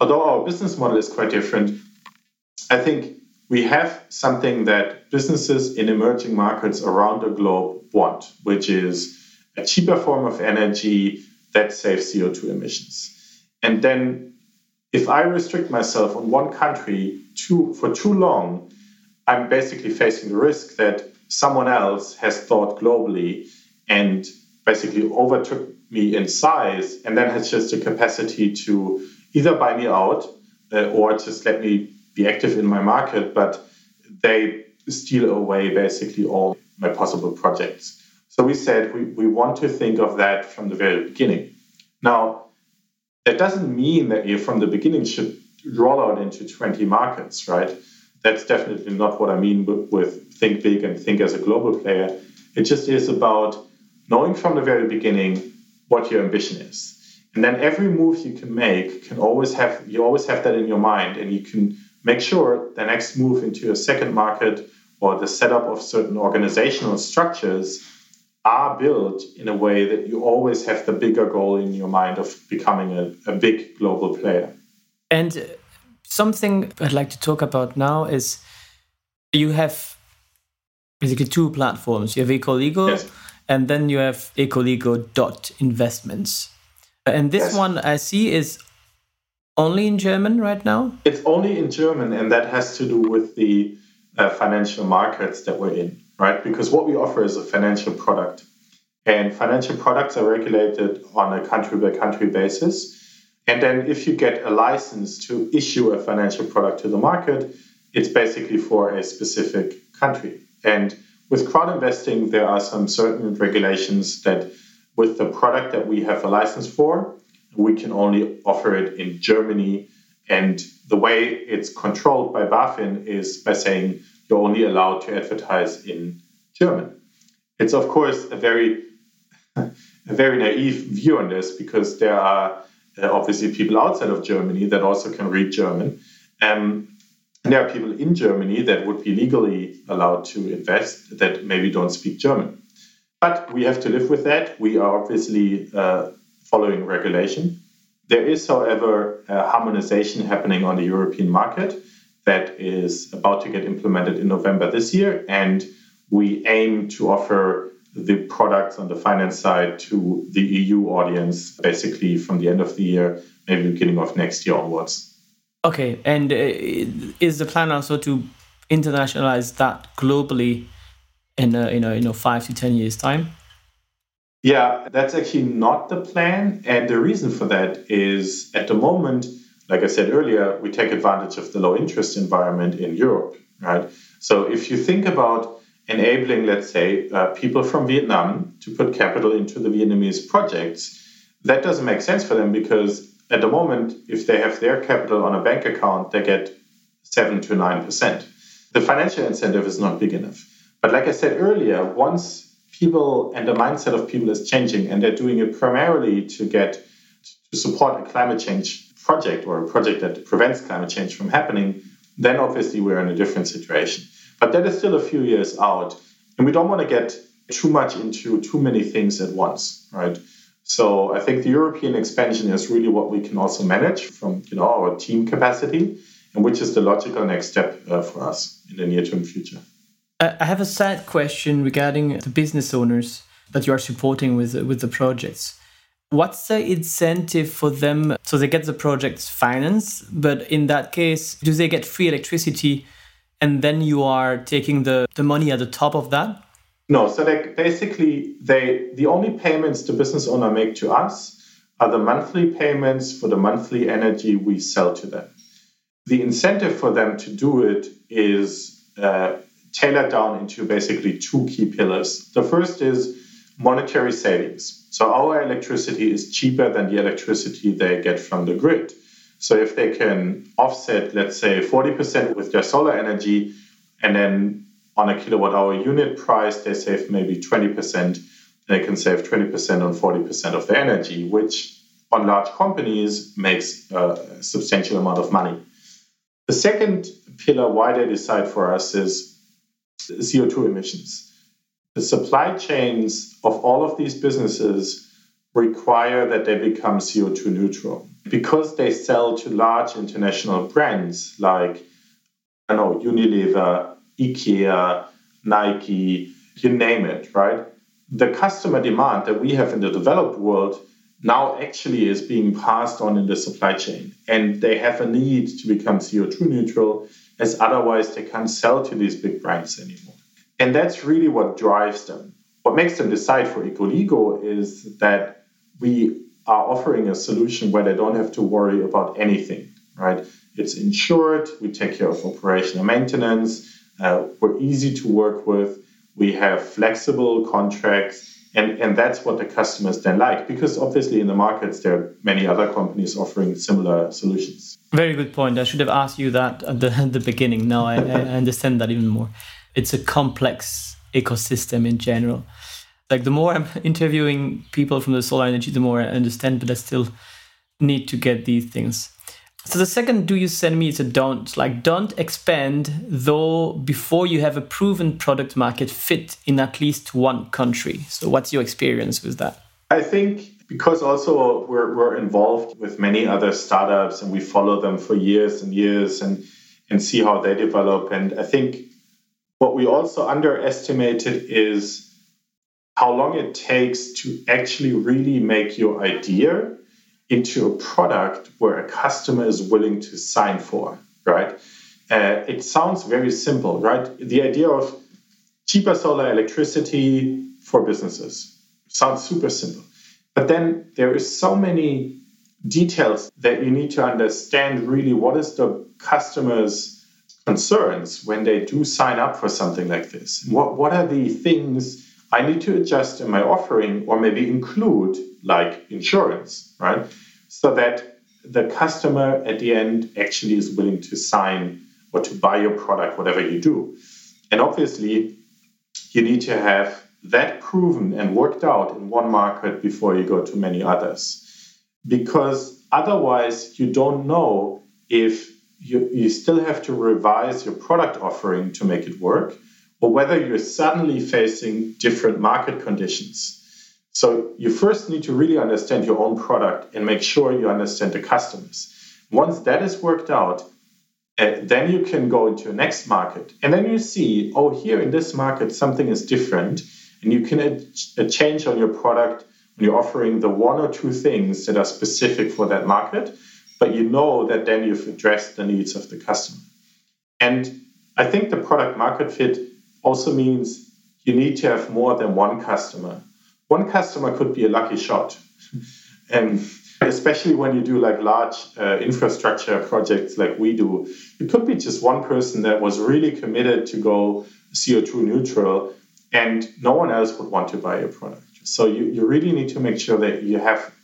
Speaker 1: although our business model is quite different, I think we have something that businesses in emerging markets around the globe want, which is a cheaper form of energy that saves CO2 emissions. And then if I restrict myself on one country too, for too long, I'm basically facing the risk that someone else has thought globally and basically overtook me in size and then has just the capacity to either buy me out uh, or just let me be active in my market, but they steal away basically all my possible projects. So we said we, we want to think of that from the very beginning. Now, that doesn't mean that you from the beginning should roll out into 20 markets, right? That's definitely not what I mean with, with think big and think as a global player. It just is about knowing from the very beginning what your ambition is. And then every move you can make can always have you always have that in your mind and you can make sure the next move into a second market or the setup of certain organizational structures are built in a way that you always have the bigger goal in your mind of becoming a, a big global player.
Speaker 2: And something I'd like to talk about now is you have basically two platforms. You have Ecoligo yes. and then you have ecoligo.investments. And this yes. one I see is only in German right now?
Speaker 1: It's only in German, and that has to do with the uh, financial markets that we're in, right? Because what we offer is a financial product. And financial products are regulated on a country by country basis. And then, if you get a license to issue a financial product to the market, it's basically for a specific country. And with crowd investing, there are some certain regulations that, with the product that we have a license for, we can only offer it in Germany. And the way it's controlled by BaFin is by saying you're only allowed to advertise in German. It's of course a very a very naive view on this because there are uh, obviously people outside of Germany that also can read German. Um, and there are people in Germany that would be legally allowed to invest that maybe don't speak German. But we have to live with that. We are obviously uh, following regulation. There is, however, a harmonization happening on the European market that is about to get implemented in November this year. And we aim to offer the products on the finance side to the EU audience basically from the end of the year, maybe beginning of next year onwards.
Speaker 2: Okay. And uh, is the plan also to internationalize that globally in a, you know, you know, five to 10 years' time?
Speaker 1: Yeah, that's actually not the plan. And the reason for that is at the moment, like I said earlier, we take advantage of the low interest environment in Europe, right? So if you think about enabling, let's say, uh, people from Vietnam to put capital into the Vietnamese projects, that doesn't make sense for them because at the moment, if they have their capital on a bank account, they get 7 to 9%. The financial incentive is not big enough. But like I said earlier, once people and the mindset of people is changing, and they're doing it primarily to get to support a climate change project or a project that prevents climate change from happening, then obviously we're in a different situation. But that is still a few years out, and we don't want to get too much into too many things at once, right? So I think the European expansion is really what we can also manage from you know our team capacity, and which is the logical next step uh, for us in the near term future.
Speaker 2: I have a sad question regarding the business owners that you are supporting with with the projects. What's the incentive for them so they get the projects financed, but in that case, do they get free electricity and then you are taking the, the money at the top of that?
Speaker 1: No, so they basically they the only payments the business owner make to us are the monthly payments for the monthly energy we sell to them. The incentive for them to do it is uh, tailored down into basically two key pillars. The first is monetary savings. So our electricity is cheaper than the electricity they get from the grid. So if they can offset, let's say, 40% with their solar energy, and then on a kilowatt hour unit price, they save maybe 20%, they can save 20% on 40% of their energy, which on large companies makes a substantial amount of money. The second pillar why they decide for us is CO2 emissions. The supply chains of all of these businesses require that they become CO2 neutral because they sell to large international brands like I know, Unilever, IKEA, Nike, you name it, right? The customer demand that we have in the developed world now actually is being passed on in the supply chain. And they have a need to become CO2 neutral, as otherwise they can't sell to these big brands anymore. And that's really what drives them. What makes them decide for Ecoligo is that we are offering a solution where they don't have to worry about anything, right? It's insured, we take care of operational maintenance, uh, we're easy to work with, we have flexible contracts, and, and that's what the customers then like because obviously in the markets there are many other companies offering similar solutions.
Speaker 2: Very good point. I should have asked you that at the, at the beginning. Now I, I understand that even more. It's a complex ecosystem in general like the more I'm interviewing people from the solar energy, the more I understand, but I still need to get these things. So the second do you send me is a don't. Like don't expand though before you have a proven product market fit in at least one country. So what's your experience with that?
Speaker 1: I think because also we're, we're involved with many other startups and we follow them for years and years and and see how they develop. And I think what we also underestimated is how long it takes to actually really make your idea into a product where a customer is willing to sign for, right? Uh, it sounds very simple, right? The idea of cheaper solar electricity for businesses sounds super simple. But then there is so many details that you need to understand really what is the customer's concerns when they do sign up for something like this. What what are the things I need to adjust in my offering or maybe include like insurance, right? So that the customer at the end actually is willing to sign or to buy your product, whatever you do. And obviously, you need to have that proven and worked out in one market before you go to many others. Because otherwise, you don't know if you, you still have to revise your product offering to make it work or whether you're suddenly facing different market conditions. So you first need to really understand your own product and make sure you understand the customers. Once that is worked out, uh, then you can go into a next market. And then you see, oh, here in this market, something is different. And you can uh, change on your product when you're offering the one or two things that are specific for that market. But you know that then you've addressed the needs of the customer. And I think the product market fit also means you need to have more than one customer. One customer could be a lucky shot. and especially when you do like large uh, infrastructure projects like we do, it could be just one person that was really committed to go CO2 neutral and no one else would want to buy your product. So you, you really need to make sure that you have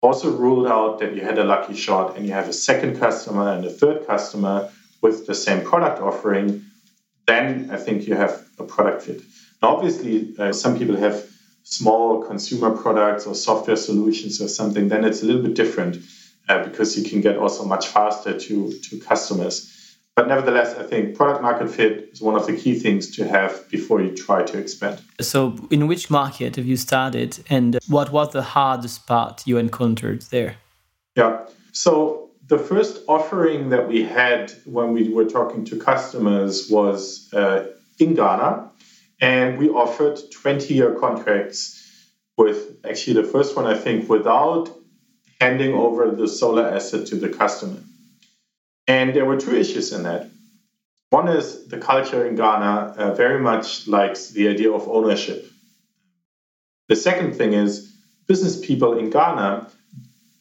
Speaker 1: also ruled out that you had a lucky shot and you have a second customer and a third customer with the same product offering then I think you have a product fit. Now, obviously, uh, some people have small consumer products or software solutions or something. Then it's a little bit different uh, because you can get also much faster to to customers. But nevertheless, I think product market fit is one of the key things to have before you try to expand.
Speaker 2: So, in which market have you started, and what was the hardest part you encountered there?
Speaker 1: Yeah. So the first offering that we had when we were talking to customers was uh, in Ghana, and we offered 20 year contracts with actually the first one, I think, without handing over the solar asset to the customer. And there were two issues in that. One is the culture in Ghana uh, very much likes the idea of ownership. The second thing is business people in Ghana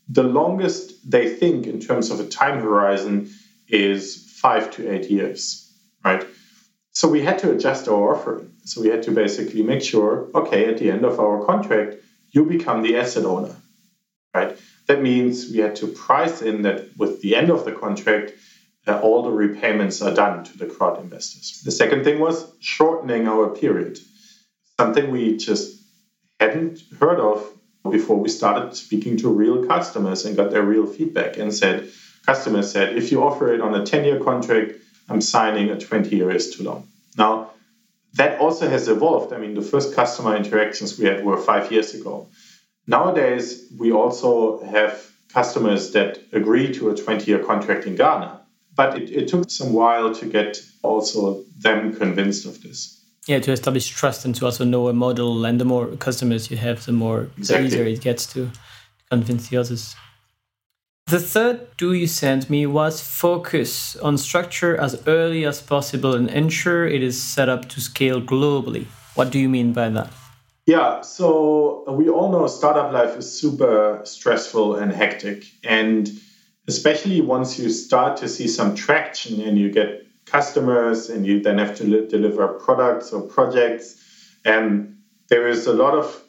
Speaker 1: the longest they think in terms of a time horizon is five to eight years, right? So we had to adjust our offering. So we had to basically make sure, okay, at the end of our contract, you become the asset owner, right? That means we had to price in that with the end of the contract, uh, all the repayments are done to the crowd investors. The second thing was shortening our period, something we just hadn't heard of before we started speaking to real customers and got their real feedback and said, customers said, if you offer it on a 10 year contract, I'm signing a 20 year is too long. Now, that also has evolved. I mean, the first customer interactions we had were five years ago. Nowadays, we also have customers that agree to a 20 year contract in Ghana. But it, it took some while to get also them convinced of this.
Speaker 2: Yeah, to establish trust and to also know a model. And the more customers you have, the more exactly. easier it gets to convince the others. The third do you sent me was focus on structure as early as possible and ensure it is set up to scale globally. What do you mean by that?
Speaker 1: Yeah, so we all know startup life is super stressful and hectic. And especially once you start to see some traction and you get customers and you then have to li- deliver products or projects, and there is a lot of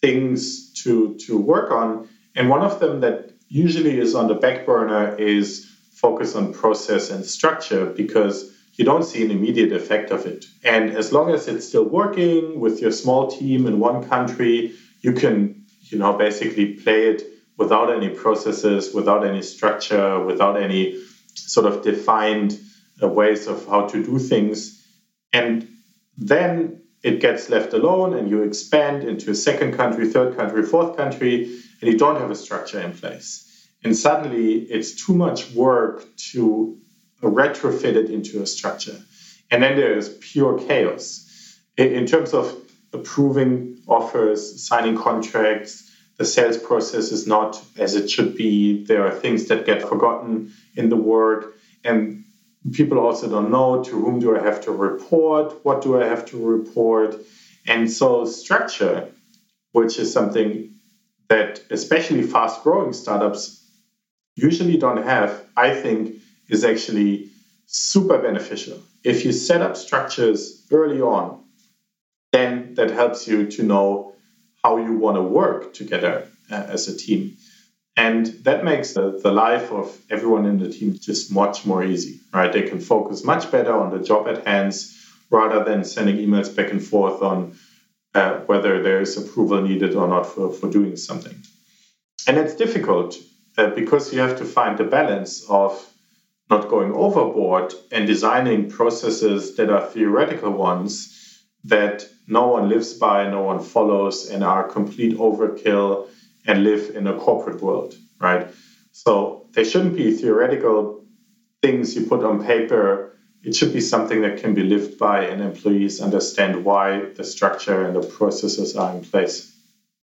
Speaker 1: things to, to work on. And one of them that usually is on the back burner is focus on process and structure because you don't see an immediate effect of it. And as long as it's still working with your small team in one country, you can, you know, basically play it without any processes, without any structure, without any sort of defined uh, ways of how to do things. And then it gets left alone and you expand into a second country, third country, fourth country, and you don't have a structure in place. And suddenly it's too much work to retrofit it into a structure. And then there is pure chaos. In terms of approving offers, signing contracts, the sales process is not as it should be. There are things that get forgotten in the work. And people also don't know to whom do I have to report, what do I have to report. And so, structure, which is something that especially fast growing startups usually don't have, I think is actually super beneficial. If you set up structures early on, then that helps you to know how you want to work together uh, as a team. And that makes the, the life of everyone in the team just much more easy, right? They can focus much better on the job at hand rather than sending emails back and forth on uh, whether there is approval needed or not for, for doing something. And it's difficult uh, because you have to find the balance of not going overboard and designing processes that are theoretical ones that no one lives by, no one follows, and are complete overkill and live in a corporate world, right? So they shouldn't be theoretical things you put on paper. It should be something that can be lived by and employees understand why the structure and the processes are in place.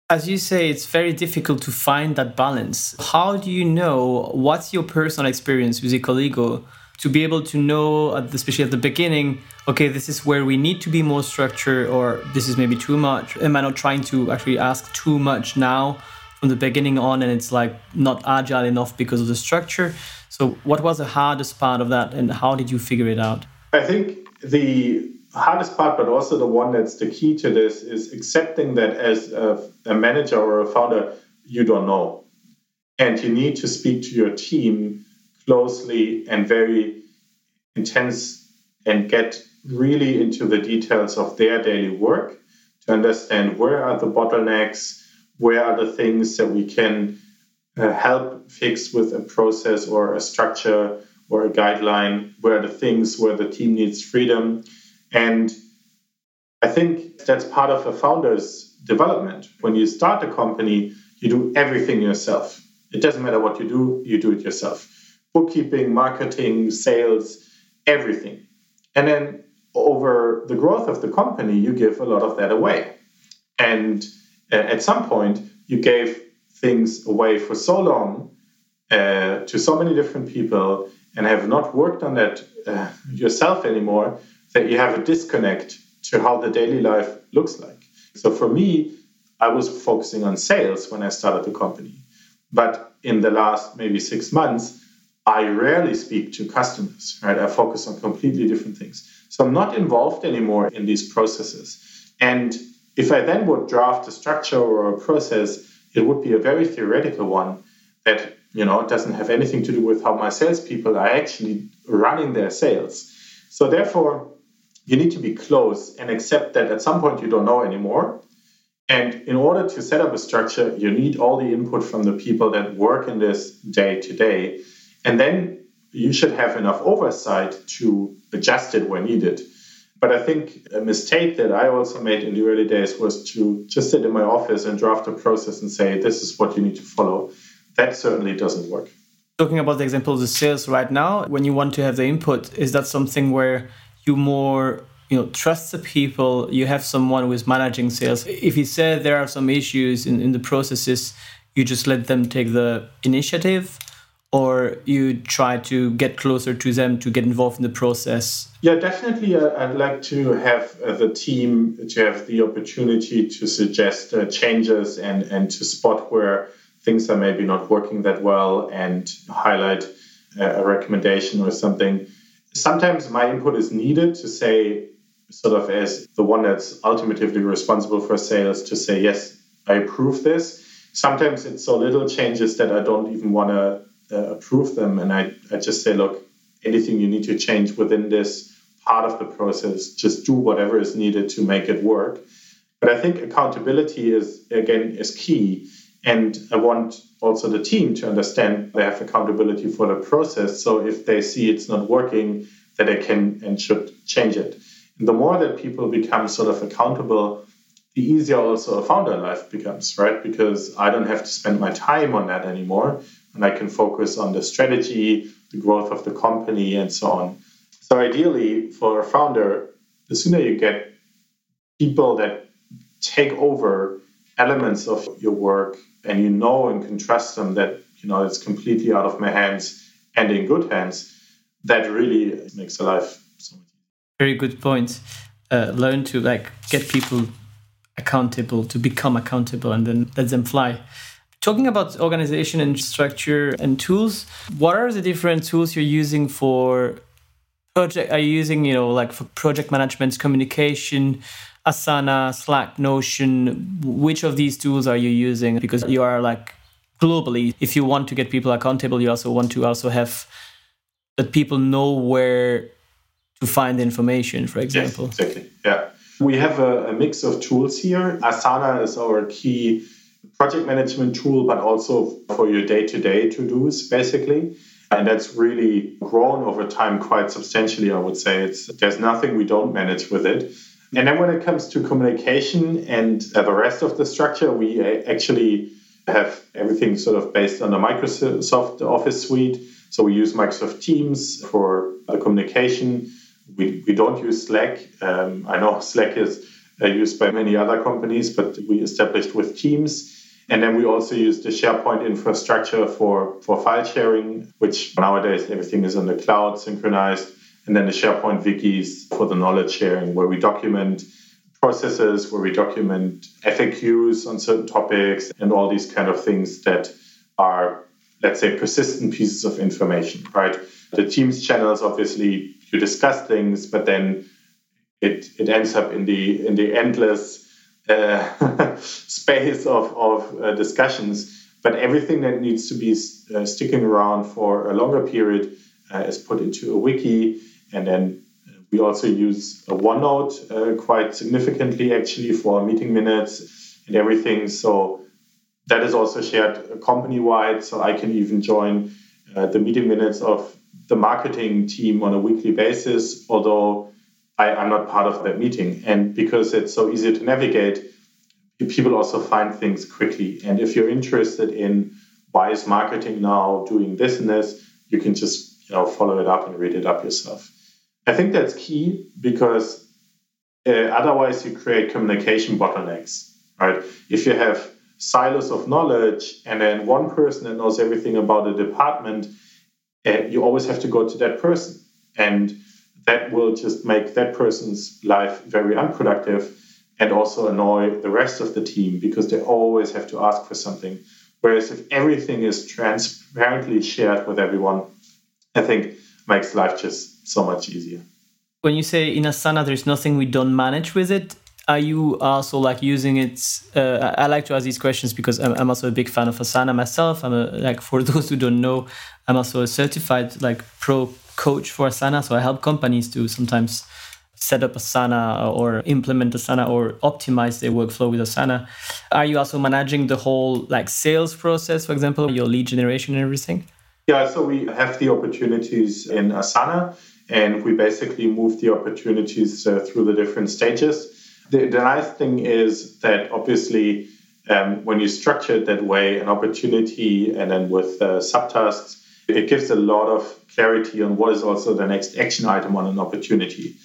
Speaker 2: As you say, it's very difficult to find that balance. How do you know what's your personal experience with Ecoligo to be able to know, especially at the beginning, okay, this is where we need to be more structured, or this is maybe too much? Am I not trying to actually ask too much now from the beginning on, and it's like not agile enough because of the structure? So, what was the hardest part of that, and how did you figure it out?
Speaker 1: I think the hardest part, but also the one that's the key to this, is accepting that as a, a manager or a founder, you don't know. And you need to speak to your team closely and very intense and get really into the details of their daily work to understand where are the bottlenecks, where are the things that we can uh, help fix with a process or a structure or a guideline, where are the things where the team needs freedom and I think that's part of a founder's development. When you start a company, you do everything yourself. It doesn't matter what you do, you do it yourself. Bookkeeping, marketing, sales, everything. And then over the growth of the company, you give a lot of that away. And at some point, you gave things away for so long uh, to so many different people and have not worked on that uh, yourself anymore that you have a disconnect to how the daily life looks like. So for me, I was focusing on sales when I started the company. But in the last maybe six months, I rarely speak to customers, right? I focus on completely different things. So I'm not involved anymore in these processes. And if I then would draft a structure or a process, it would be a very theoretical one that, you know, doesn't have anything to do with how my salespeople are actually running their sales. So therefore, you need to be close and accept that at some point you don't know anymore. And in order to set up a structure, you need all the input from the people that work in this day to day. And then you should have enough oversight to adjust it when needed. But I think a mistake that I also made in the early days was to just sit in my office and draft a process and say, this is what you need to follow. That certainly doesn't work.
Speaker 2: Talking about the example of the sales right now, when you want to have the input, is that something where you more you know trust the people you have someone who is managing sales if you say there are some issues in, in the processes you just let them take the initiative or you try to get closer to them to get involved in the process?
Speaker 1: Yeah, definitely. Uh, I'd like to have uh, the team to have the opportunity to suggest uh, changes and, and to spot where things are maybe not working that well and highlight uh, a recommendation or something. Sometimes my input is needed to say, sort of as the one that's ultimately responsible for sales, to say, yes, I approve this. Sometimes it's so little changes that I don't even want to uh, approve them. And I, I just say, look, anything you need to change within this part of the process, just do whatever is needed to make it work. But I think accountability is, again, is key. And I want also the team to understand they have accountability for the process. So if they see it's not working, that they can and should change it. And the more that people become sort of accountable, the easier also a founder life becomes, right? Because I don't have to spend my time on that anymore and I can focus on the strategy, the growth of the company, and so on. So, ideally, for a founder, the sooner you get people that take over elements of your work and you know and can trust them that you know it's completely out of my hands and in good hands, that really makes a life so much.
Speaker 2: Very good point. Uh, learn to like get people accountable to become accountable and then let them fly Talking about organization and structure and tools, what are the different tools you're using for project? Are you using, you know, like for project management, communication, Asana, Slack, Notion? Which of these tools are you using? Because you are like globally, if you want to get people accountable, you also want to also have that people know where to find information, for example.
Speaker 1: Yes, exactly. Yeah. We have a, a mix of tools here. Asana is our key project management tool, but also for your day to day to dos, basically. And that's really grown over time quite substantially, I would say. It's, there's nothing we don't manage with it. And then when it comes to communication and uh, the rest of the structure, we uh, actually have everything sort of based on the Microsoft Office suite. So we use Microsoft Teams for the communication. We, we don't use Slack. Um, I know Slack is uh, used by many other companies, but we established with Teams. And then we also use the SharePoint infrastructure for, for file sharing, which nowadays everything is on the cloud synchronized. And then the SharePoint wikis for the knowledge sharing, where we document processes, where we document FAQs on certain topics and all these kind of things that are, let's say, persistent pieces of information, right? The Teams channels, obviously, you discuss things, but then it, it ends up in the in the endless uh, space of, of uh, discussions. But everything that needs to be uh, sticking around for a longer period uh, is put into a wiki. And then we also use OneNote uh, quite significantly, actually, for meeting minutes and everything. So that is also shared company wide. So I can even join the meeting minutes of the marketing team on a weekly basis, although I, am not part of that meeting. And because it's so easy to navigate, people also find things quickly. And if you're interested in why is marketing now doing this and this, you can just you know follow it up and read it up yourself. I think that's key because uh, otherwise you create communication bottlenecks, right? If you have silos of knowledge and then one person that knows everything about a department, uh, you always have to go to that person. And that will just make that person's life very unproductive and also annoy the rest of the team because they always have to ask for something. Whereas if everything is transparently shared with everyone, I think makes life just so much easier.
Speaker 2: When you say in Asana, there's nothing we don't manage with it. Are you also like using it? Uh, I like to ask these questions because I'm, I'm also a big fan of Asana myself. I'm a, like for those who don't know, I'm also a certified like pro coach for Asana. So I help companies to sometimes set up Asana or implement Asana or optimize their workflow with Asana. Are you also managing the whole like sales process, for example, your lead generation and everything?
Speaker 1: Yeah, so we have the opportunities in Asana and we basically move the opportunities uh, through the different stages. The, the, nice thing is that obviously um, when you structure it that way, an opportunity and then with uh, subtasks, it gives a lot of clarity on what is also the next action item on an opportunity.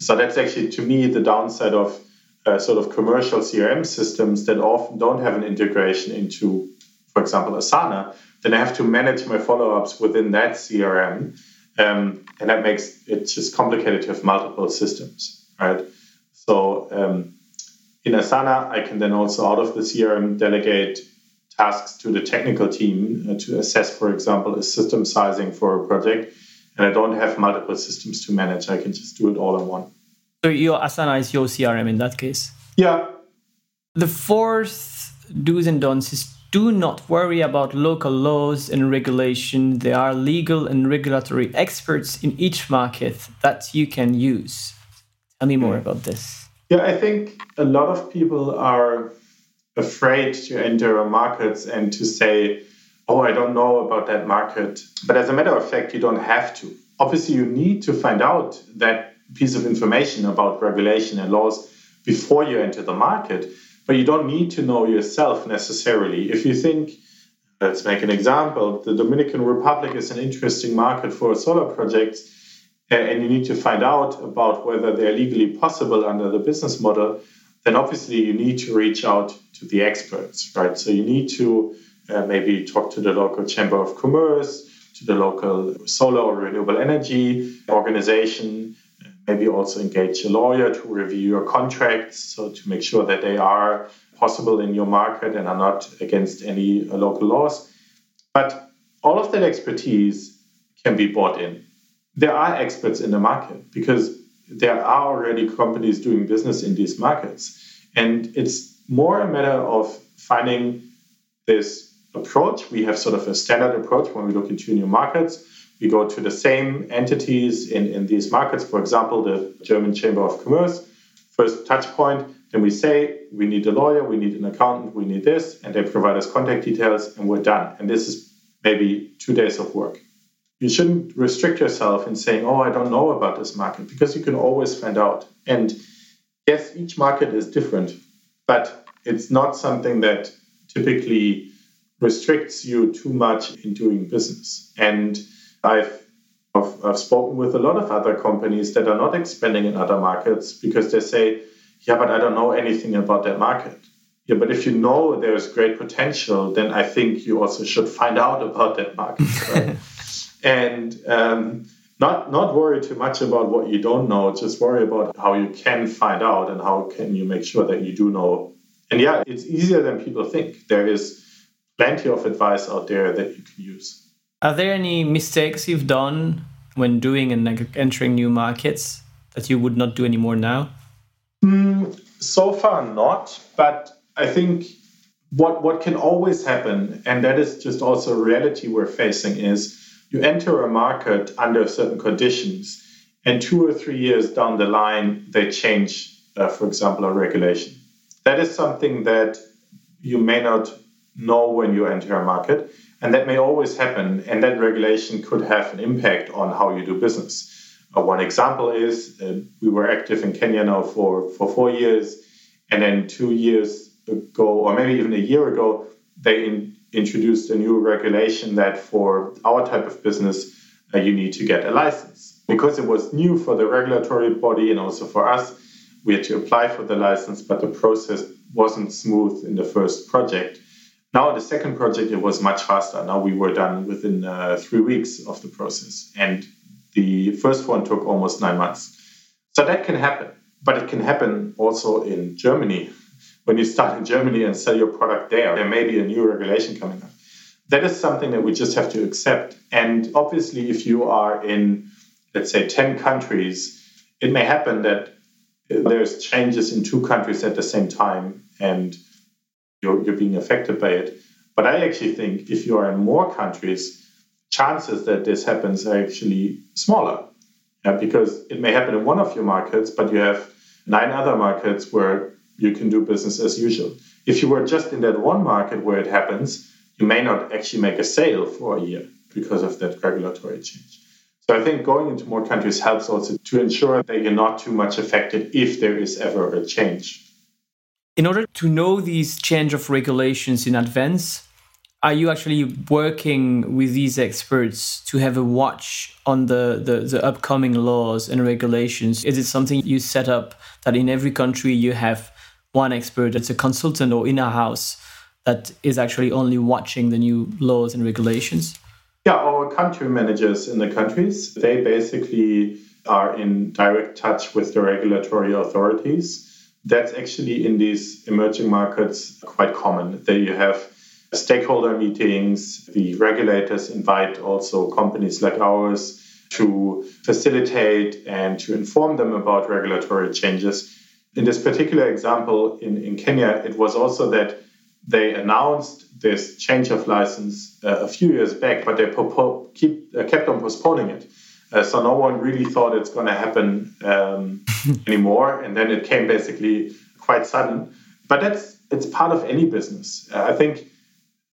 Speaker 1: So that's actually, to me, the downside of uh, sort of commercial CRM systems that often don't have an integration into, for example, Asana. Then I have to manage my follow ups within that CRM. Um, and that makes it just complicated to have multiple systems, right? So um, in Asana, I can then also out of the CRM delegate tasks to the technical team uh, to assess, for example, a system sizing for a project. And I don't have multiple systems to manage. I can just do it all in one.
Speaker 2: So your Asana is your CRM in that case?
Speaker 1: Yeah.
Speaker 2: The fourth do's and don'ts is do not worry about local laws and regulation. There are legal and regulatory experts in each market that you can use. Tell me more hmm. about this.
Speaker 1: Yeah, I think a lot of people are afraid to enter markets and to say, oh, I don't know about that market. But as a matter of fact, you don't have to. Obviously, you need to find out that piece of information about regulation and laws before you enter the market, but you don't need to know yourself necessarily. If you think, let's make an example, the Dominican Republic is an interesting market for solar projects, and you need to find out about whether they're legally possible under the business model, then obviously you need to reach out to the experts, right? So you need to uh, maybe talk to the local chamber of commerce, to the local solar or renewable energy organization, maybe also engage a lawyer to review your contracts, so to make sure that they are possible in your market and are not against any local laws. But all of that expertise can be bought in. There are experts in the market because there are already companies doing business in these markets. And it's more a matter of finding this approach. We have sort of a standard approach when we look into new markets. We go to the same entities in, in these markets, for example, the German Chamber of Commerce, first touch point. Then we say, we need a lawyer, we need an accountant, we need this, and they provide us contact details, and we're done. And this is maybe two days of work. You shouldn't restrict yourself in saying, oh, I don't know about this market, because you can always find out. And yes, each market is different, but it's not something that typically restricts you too much in doing business. And I've, I've, I've spoken with a lot of other companies that are not expanding in other markets because they say, yeah, but I don't know anything about that market. Yeah, but if you know there's great potential, then I think you also should find out about that market, right? and um, not not worry too much about what you don't know. Just worry about how you can find out and how can you make sure that you do know. And yeah, it's easier than people think. There is plenty of advice out there that you can use.
Speaker 2: Are there any mistakes you've done when doing and entering new markets that you would not do anymore now?
Speaker 1: Mm, so far, not. But I think what what can always happen, and that is just also a reality we're facing, is you enter a market under certain conditions, and two or three years down the line, they change, uh, for example, a regulation. That is something that you may not know when you enter a market. And that may always happen, and that regulation could have an impact on how you do business. Uh, one example is uh, we were active in Kenya now for, for four years, and then two years ago, or maybe even a year ago, they introduced a new regulation that for our type of business, uh, you need to get a license. Because it was new for the regulatory body and also for us, we had to apply for the license, but the process wasn't smooth in the first project. Now, the second project, it was much faster. Now we were done within uh, three weeks of the process. And the first one took almost nine months. So that can happen. But it can happen also in Germany. When you start in Germany and sell your product there, there may be a new regulation coming up. That is something that we just have to accept. And obviously, if you are in, let's say, 10 countries, it may happen that there's changes in two countries at the same time. And you're, you're being affected by it. But I actually think if you are in more countries, chances that this happens are actually smaller. Because it may happen in one of your markets, but you have nine other markets where you can do business as usual. If you were just in that one market where it happens, you may not actually make a sale for a year because of that regulatory change. So I think going into more countries helps also to ensure that you're not too much affected if there is ever a change
Speaker 2: in order to know these change of regulations in advance, are you actually working with these experts to have a watch on the, the, the, upcoming laws and regulations? Is it something you set up that in every country you have one expert that's a consultant or in house that is actually only watching the new laws and regulations?
Speaker 1: Yeah, our country managers in the countries, they basically are in direct touch with the regulatory authorities. That's actually in these emerging markets quite common. There you have stakeholder meetings. The regulators invite also companies like ours to facilitate and to inform them about regulatory changes. In this particular example in, in Kenya, it was also that they announced this change of license uh, a few years back, but they keep, uh, kept on postponing it. Uh, so no one really thought it's going to happen um, anymore, and then it came basically quite sudden. But that's it's part of any business. Uh, I think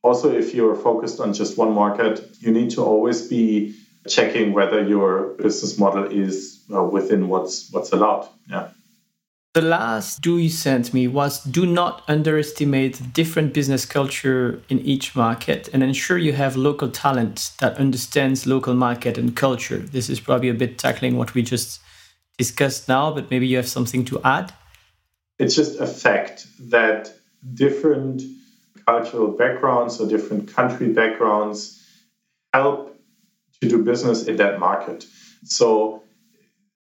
Speaker 1: also if you're focused on just one market, you need to always be checking whether your business model is uh, within what's what's allowed. Yeah.
Speaker 2: The last do you sent me was do not underestimate different business culture in each market and ensure you have local talent that understands local market and culture. This is probably a bit tackling what we just discussed now, but maybe you have something to add.
Speaker 1: It's just a fact that different cultural backgrounds or different country backgrounds help to do business in that market. So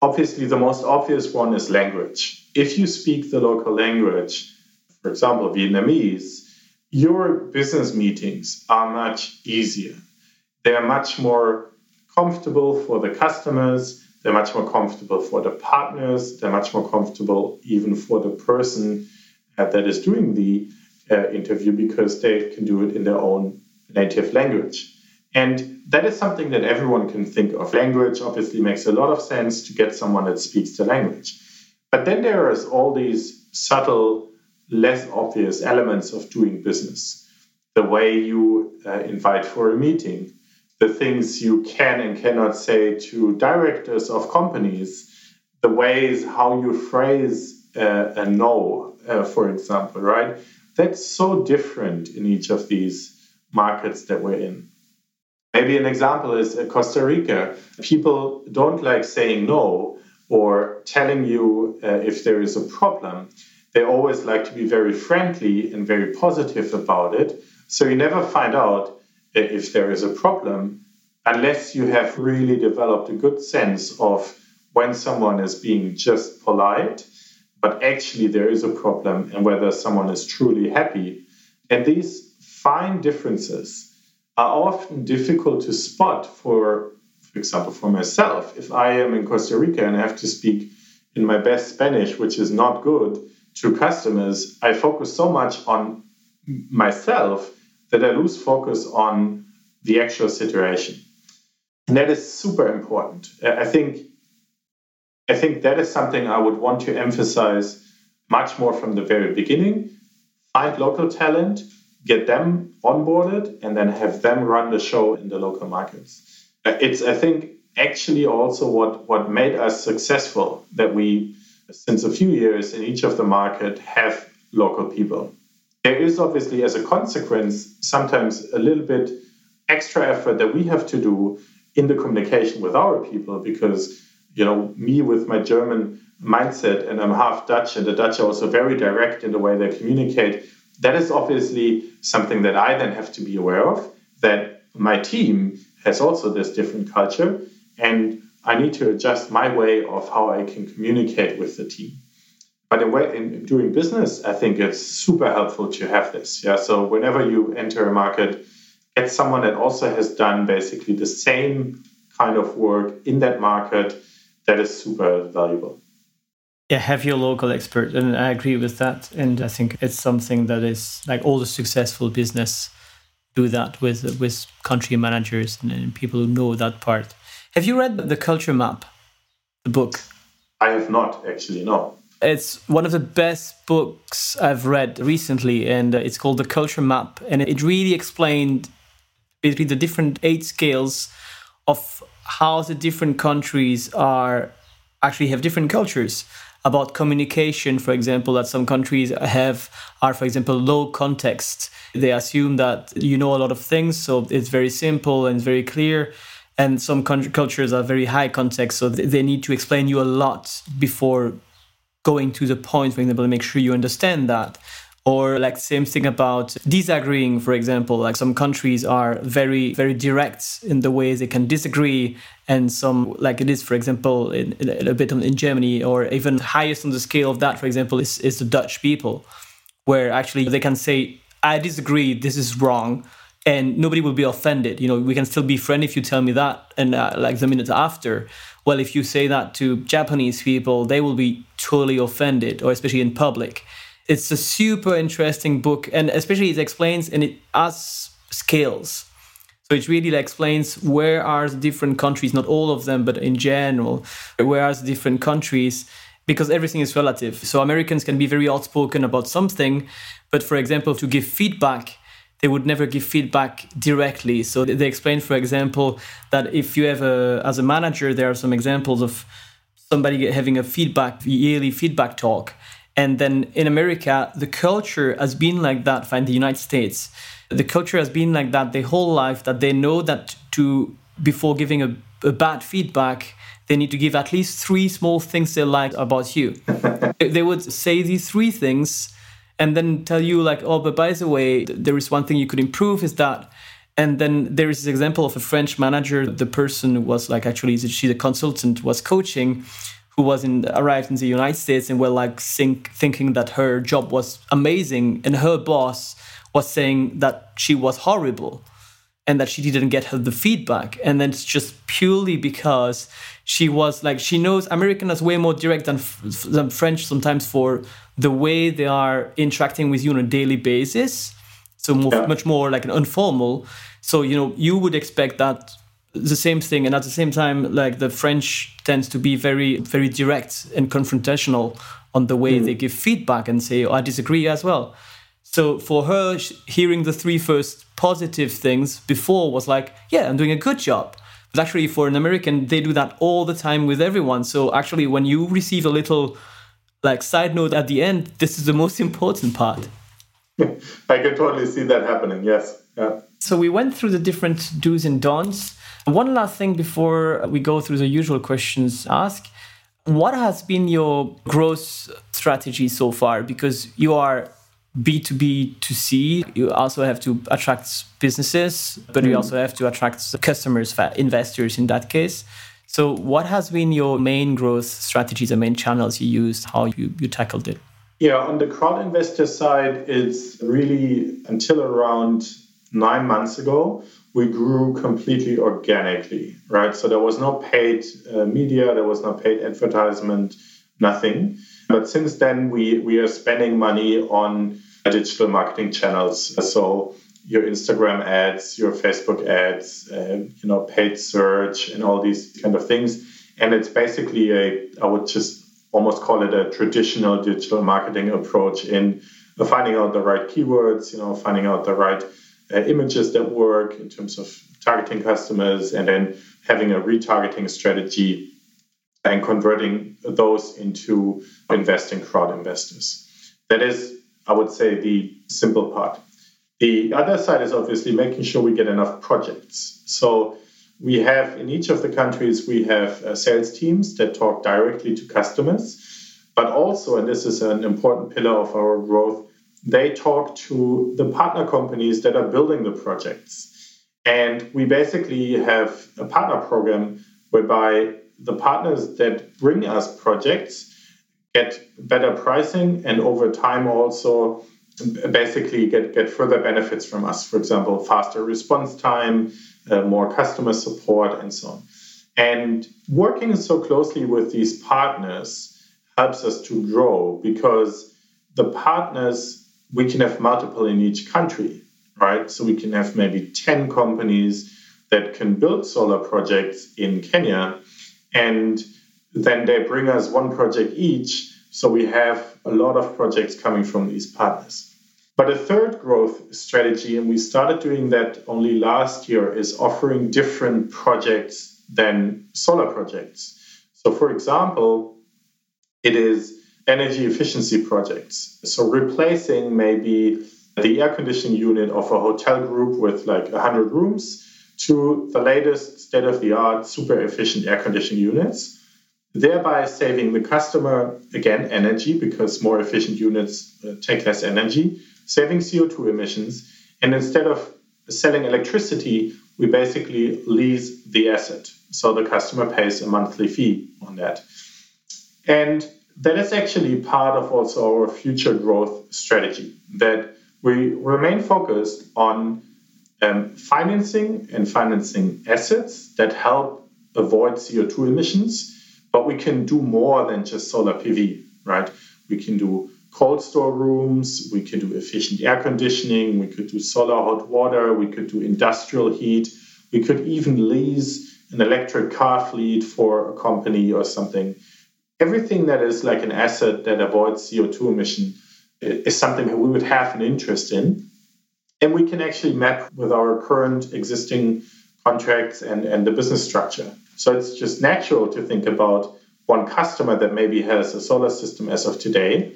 Speaker 1: obviously the most obvious one is language if you speak the local language, for example, Vietnamese, your business meetings are much easier. They are much more comfortable for the customers, they're much more comfortable for the partners, they're much more comfortable even for the person uh, that is doing the uh, interview because they can do it in their own native language. And that is something that everyone can think of. Language obviously makes a lot of sense to get someone that speaks the language. But then there is all these subtle, less obvious elements of doing business. The way you uh, invite for a meeting, the things you can and cannot say to directors of companies, the ways how you phrase uh, a no, uh, for example, right? That's so different in each of these markets that we're in. Maybe an example is uh, Costa Rica. People don't like saying no or telling you uh, if there is a problem. They always like to be very friendly and very positive about it. So you never find out uh, if there is a problem unless you have really developed a good sense of when someone is being just polite, but actually there is a problem and whether someone is truly happy. And these fine differences are often difficult to spot for for example, for myself, if I am in Costa Rica and I have to speak in my best Spanish, which is not good, to customers, I focus so much on myself that I lose focus on the actual situation. And that is super important. I think I think that is something I would want to emphasize much more from the very beginning. Find local talent, get them onboarded, and then have them run the show in the local markets. Uh, it's I think actually also what what made us successful that we since a few years in each of the market have local people. There is obviously as a consequence sometimes a little bit extra effort that we have to do in the communication with our people because you know me with my German mindset and I'm half Dutch and the Dutch are also very direct in the way they communicate. That is obviously something that I then have to be aware of that my team has also this different culture. And I need to adjust my way of how I can communicate with the team. But in, way, in doing business, I think it's super helpful to have this. Yeah. So whenever you enter a market, get someone that also has done basically the same kind of work in that market. That is super valuable.
Speaker 2: Yeah, have your local expert, and I agree with that. And I think it's something that is like all the successful business do that with with country managers and, and people who know that part. Have you read the Culture Map, the book?
Speaker 1: I have not actually. No.
Speaker 2: It's one of the best books I've read recently, and uh, it's called The Culture Map. And it really explained basically the different eight scales of how the different countries are actually have different cultures. About communication, for example, that some countries have are, for example, low context. They assume that you know a lot of things, so it's very simple and very clear. And some cultures are very high context, so they need to explain you a lot before going to the point, for example, to make sure you understand that or like same thing about disagreeing for example like some countries are very very direct in the ways they can disagree and some like it is for example in, in a bit in germany or even highest on the scale of that for example is, is the dutch people where actually they can say i disagree this is wrong and nobody will be offended. You know we can still be friends if you tell me that and uh, like the minute after. Well if you say that to japanese people they will be totally offended or especially in public it's a super interesting book, and especially it explains and it has scales. So it really explains where are the different countries, not all of them, but in general, where are the different countries, because everything is relative. So Americans can be very outspoken about something, but for example, to give feedback, they would never give feedback directly. So they explain, for example, that if you have a, as a manager, there are some examples of somebody having a feedback, yearly feedback talk and then in America, the culture has been like that, in the United States, the culture has been like that their whole life that they know that to before giving a, a bad feedback, they need to give at least three small things they like about you. they would say these three things and then tell you like, oh, but by the way, there is one thing you could improve is that. And then there is this example of a French manager. The person was like actually she's a consultant was coaching who was in arrived in the United States and were like think, thinking that her job was amazing, and her boss was saying that she was horrible and that she didn't get her the feedback. And then it's just purely because she was like she knows american is way more direct than, than french sometimes for the way they are interacting with you on a daily basis. So more, yeah. much more like an informal. So you know you would expect that the same thing and at the same time like the french tends to be very very direct and confrontational on the way mm. they give feedback and say oh, i disagree as well. So for her hearing the three first positive things before was like yeah i'm doing a good job. But actually for an american they do that all the time with everyone. So actually when you receive a little like side note at the end this is the most important part.
Speaker 1: I can totally see that happening yes. Yeah.
Speaker 2: so we went through the different do's and don'ts one last thing before we go through the usual questions ask. What has been your growth strategy so far? Because you are B2B to C, you also have to attract businesses, but mm. you also have to attract customers, investors in that case. So, what has been your main growth strategies, the main channels you used, how you, you tackled it?
Speaker 1: Yeah, on the crowd investor side, it's really until around nine months ago, we grew completely organically, right? So there was no paid uh, media, there was no paid advertisement, nothing. But since then, we, we are spending money on digital marketing channels. So your Instagram ads, your Facebook ads, uh, you know, paid search, and all these kind of things. And it's basically a, I would just almost call it a traditional digital marketing approach in finding out the right keywords, you know, finding out the right uh, images that work in terms of targeting customers and then having a retargeting strategy and converting those into investing crowd investors. That is, I would say, the simple part. The other side is obviously making sure we get enough projects. So we have in each of the countries, we have uh, sales teams that talk directly to customers, but also, and this is an important pillar of our growth, they talk to the partner companies that are building the projects. And we basically have a partner program whereby the partners that bring us projects get better pricing and over time also basically get, get further benefits from us. For example, faster response time, uh, more customer support, and so on. And working so closely with these partners helps us to grow because the partners we can have multiple in each country, right? So we can have maybe 10 companies that can build solar projects in Kenya, and then they bring us one project each. So we have a lot of projects coming from these partners. But a third growth strategy, and we started doing that only last year, is offering different projects than solar projects. So, for example, it is energy efficiency projects. So replacing maybe the air conditioning unit of a hotel group with like 100 rooms to the latest state of the art super efficient air conditioning units, thereby saving the customer again energy because more efficient units uh, take less energy, saving CO2 emissions. And instead of selling electricity, we basically lease the asset. So the customer pays a monthly fee on that. And that is actually part of also our future growth strategy that we remain focused on um, financing and financing assets that help avoid CO2 emissions, but we can do more than just solar PV, right? We can do cold store rooms, we can do efficient air conditioning, we could do solar hot water, we could do industrial heat, we could even lease an electric car fleet for a company or something. Everything that is like an asset that avoids CO2 emission is something that we would have an interest in. And we can actually map with our current existing contracts and, and the business structure. So it's just natural to think about one customer that maybe has a solar system as of today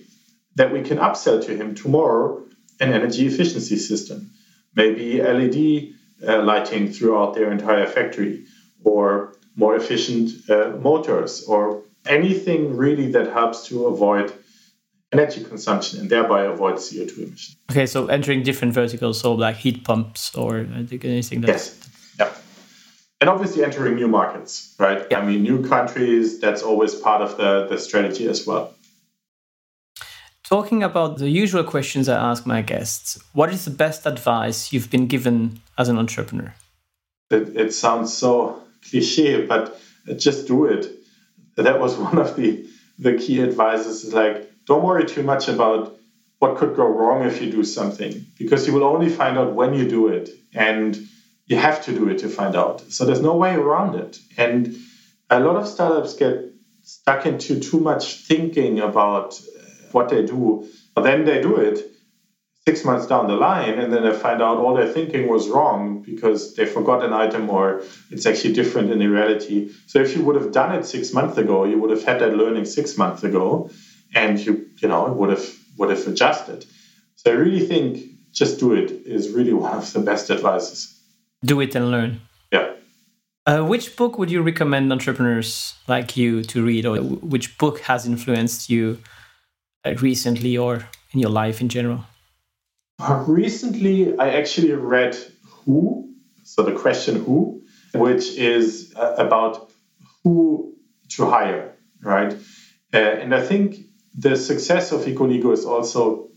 Speaker 1: that we can upsell to him tomorrow an energy efficiency system, maybe LED uh, lighting throughout their entire factory, or more efficient uh, motors, or anything really that helps to avoid energy consumption and thereby avoid CO2 emissions.
Speaker 2: Okay, so entering different verticals, so like heat pumps or anything that.
Speaker 1: Yes. Yeah. And obviously entering new markets, right? Yeah. I mean, new countries, that's always part of the, the strategy as well.
Speaker 2: Talking about the usual questions I ask my guests, what is the best advice you've been given as an entrepreneur?
Speaker 1: It, it sounds so cliche, but just do it. That was one of the, the key advices Is like, don't worry too much about what could go wrong if you do something, because you will only find out when you do it. And you have to do it to find out. So there's no way around it. And a lot of startups get stuck into too much thinking about uh, what they do. But then they do it six months down the line, and then they find out all their thinking was wrong because they forgot an item or it's actually different in the reality. So if you would have done it six months ago, you would have had that learning six months ago, and you you know would have would have adjusted. So I really think just do it is really one of the best advices.
Speaker 2: Do it and learn.
Speaker 1: Yeah.
Speaker 2: Uh, which book would you recommend entrepreneurs like you to read, or which book has influenced you uh, recently or in your life in general?
Speaker 1: Uh, recently, I actually read Who, so the question Who, which is uh, about who to hire, right? Uh, and I think the success of Ecoligo is also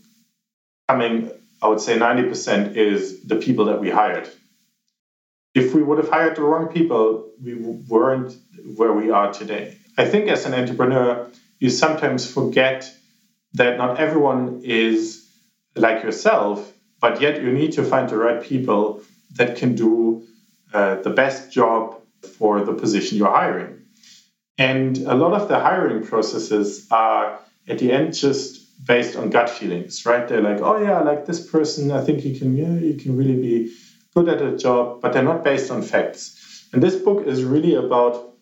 Speaker 1: coming, I would say 90% is the people that we hired. If we would have hired the wrong people, we weren't where we are today. I think as an entrepreneur, you sometimes forget that not everyone is like yourself, but yet you need to find the right people that can do uh, the best job for the position you're hiring. And a lot of the hiring processes are at the end just based on gut feelings, right? They're like, oh yeah, I like this person, I think he can, yeah, he can really be good at a job, but they're not based on facts. And this book is really about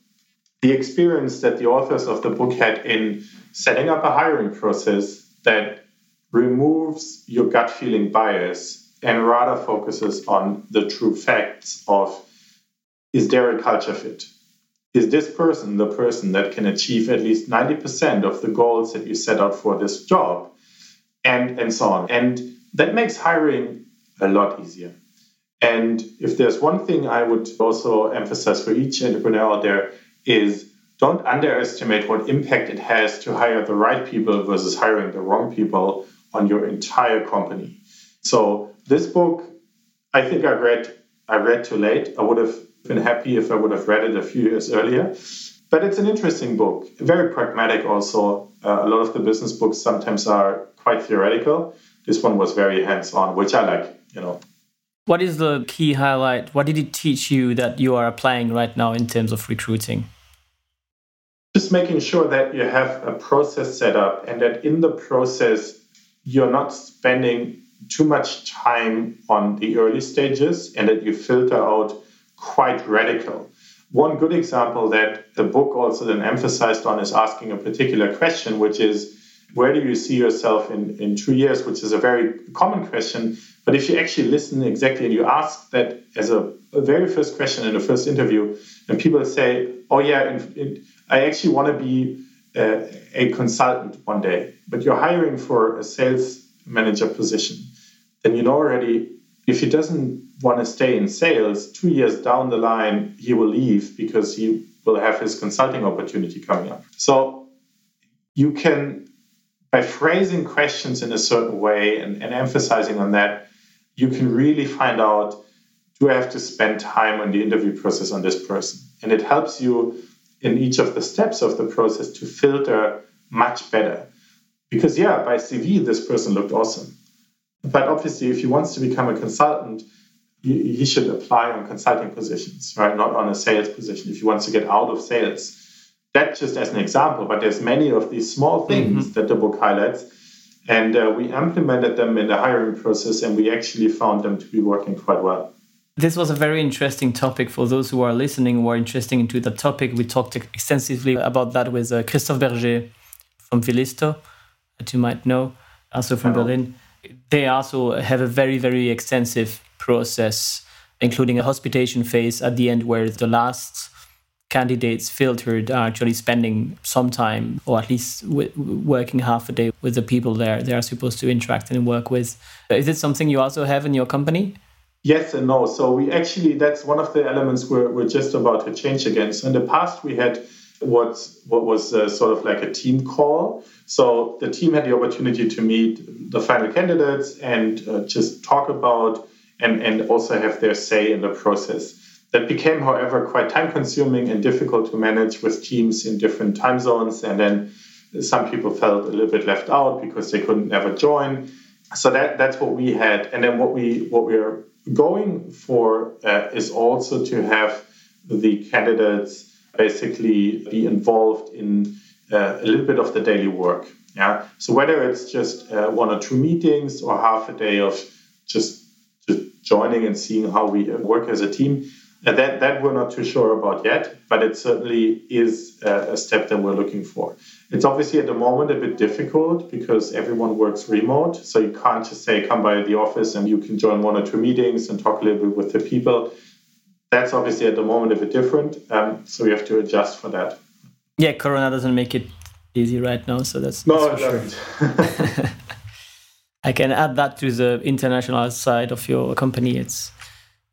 Speaker 1: the experience that the authors of the book had in setting up a hiring process that removes your gut feeling bias and rather focuses on the true facts of is there a culture fit? Is this person the person that can achieve at least 90% of the goals that you set out for this job? And, and so on. And that makes hiring a lot easier. And if there's one thing I would also emphasize for each entrepreneur out there is don't underestimate what impact it has to hire the right people versus hiring the wrong people on your entire company. So this book, I think I read I read too late. I would have been happy if I would have read it a few years earlier. But it's an interesting book, very pragmatic also. Uh, a lot of the business books sometimes are quite theoretical. This one was very hands-on, which I like, you know.
Speaker 2: What is the key highlight? What did it teach you that you are applying right now in terms of recruiting?
Speaker 1: Just making sure that you have a process set up and that in the process, you're not spending too much time on the early stages and that you filter out quite radical. one good example that the book also then emphasized on is asking a particular question, which is where do you see yourself in, in two years, which is a very common question. But if you actually listen exactly and you ask that as a, a very first question in the first interview, and people say, oh, yeah, in, in, I actually want to be uh, a consultant one day, but you're hiring for a sales manager position, then you know already if he doesn't want to stay in sales, two years down the line, he will leave because he will have his consulting opportunity coming up. So you can, by phrasing questions in a certain way and, and emphasizing on that, you can really find out do I have to spend time on the interview process on this person? And it helps you in each of the steps of the process to filter much better. Because, yeah, by CV, this person looked awesome. But obviously, if he wants to become a consultant, he, should apply on consulting positions, right? Not on a sales position if he wants to get out of sales. That just as an example, but there's many of these small things mm-hmm. that the book highlights. And uh, we implemented them in the hiring process, and we actually found them to be working quite well.
Speaker 2: This was a very interesting topic for those who are listening who are interested into the topic. We talked extensively about that with uh, Christophe Berger from Vilisto, that you might know, also from Berlin they also have a very, very extensive process, including a hospitation phase at the end where the last candidates filtered are actually spending some time or at least w- working half a day with the people there they are supposed to interact and work with. Is it something you also have in your company?
Speaker 1: Yes and no. So we actually, that's one of the elements we're, we're just about to change again. So in the past, we had what, what was uh, sort of like a team call so the team had the opportunity to meet the final candidates and uh, just talk about and, and also have their say in the process. That became, however, quite time consuming and difficult to manage with teams in different time zones. And then some people felt a little bit left out because they couldn't ever join. So that, that's what we had. And then what we what we're going for uh, is also to have the candidates basically be involved in uh, a little bit of the daily work. Yeah. So whether it's just uh, one or two meetings or half a day of just, just joining and seeing how we work as a team, uh, that that we're not too sure about yet. But it certainly is uh, a step that we're looking for. It's obviously at the moment a bit difficult because everyone works remote, so you can't just say come by the office and you can join one or two meetings and talk a little bit with the people. That's obviously at the moment a bit different, um, so we have to adjust for that.
Speaker 2: Yeah, Corona doesn't make it easy right now, so that's,
Speaker 1: no,
Speaker 2: that's
Speaker 1: for sure.
Speaker 2: I can add that to the international side of your company. It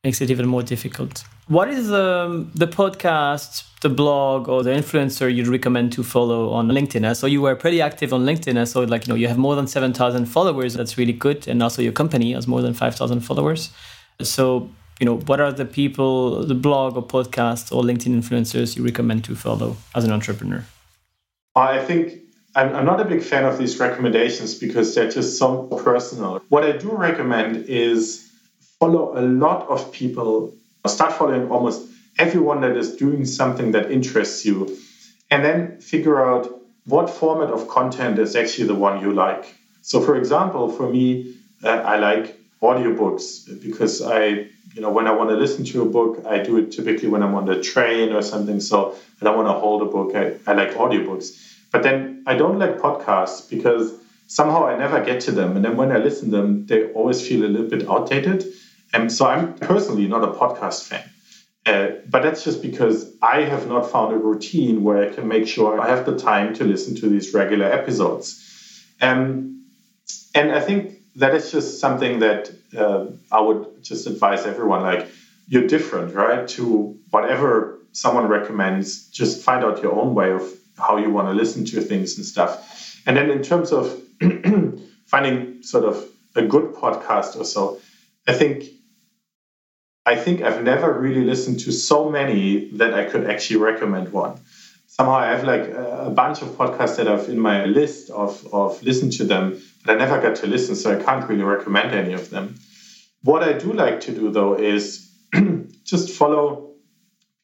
Speaker 2: makes it even more difficult. What is um, the podcast, the blog, or the influencer you'd recommend to follow on LinkedIn? So you were pretty active on LinkedIn. So like you know you have more than seven thousand followers. That's really good, and also your company has more than five thousand followers. So you know, what are the people, the blog or podcast or LinkedIn influencers you recommend to follow as an entrepreneur?
Speaker 1: I think I'm, I'm not a big fan of these recommendations because they're just so personal. What I do recommend is follow a lot of people, start following almost everyone that is doing something that interests you, and then figure out what format of content is actually the one you like. So, for example, for me, uh, I like audiobooks because I you know, when I want to listen to a book, I do it typically when I'm on the train or something. So I don't want to hold a book. I, I like audiobooks. But then I don't like podcasts because somehow I never get to them. And then when I listen to them, they always feel a little bit outdated. And so I'm personally not a podcast fan. Uh, but that's just because I have not found a routine where I can make sure I have the time to listen to these regular episodes. Um, and I think that is just something that uh, I would just advise everyone. Like you're different, right? To whatever someone recommends, just find out your own way of how you want to listen to things and stuff. And then in terms of finding sort of a good podcast or so, I think I think I've never really listened to so many that I could actually recommend one. Somehow I have like a bunch of podcasts that I've in my list of of listen to them but I never got to listen, so I can't really recommend any of them. What I do like to do though is just follow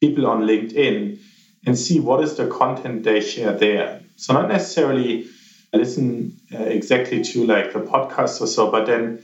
Speaker 1: people on LinkedIn and see what is the content they share there. So not necessarily listen uh, exactly to like the podcast or so, but then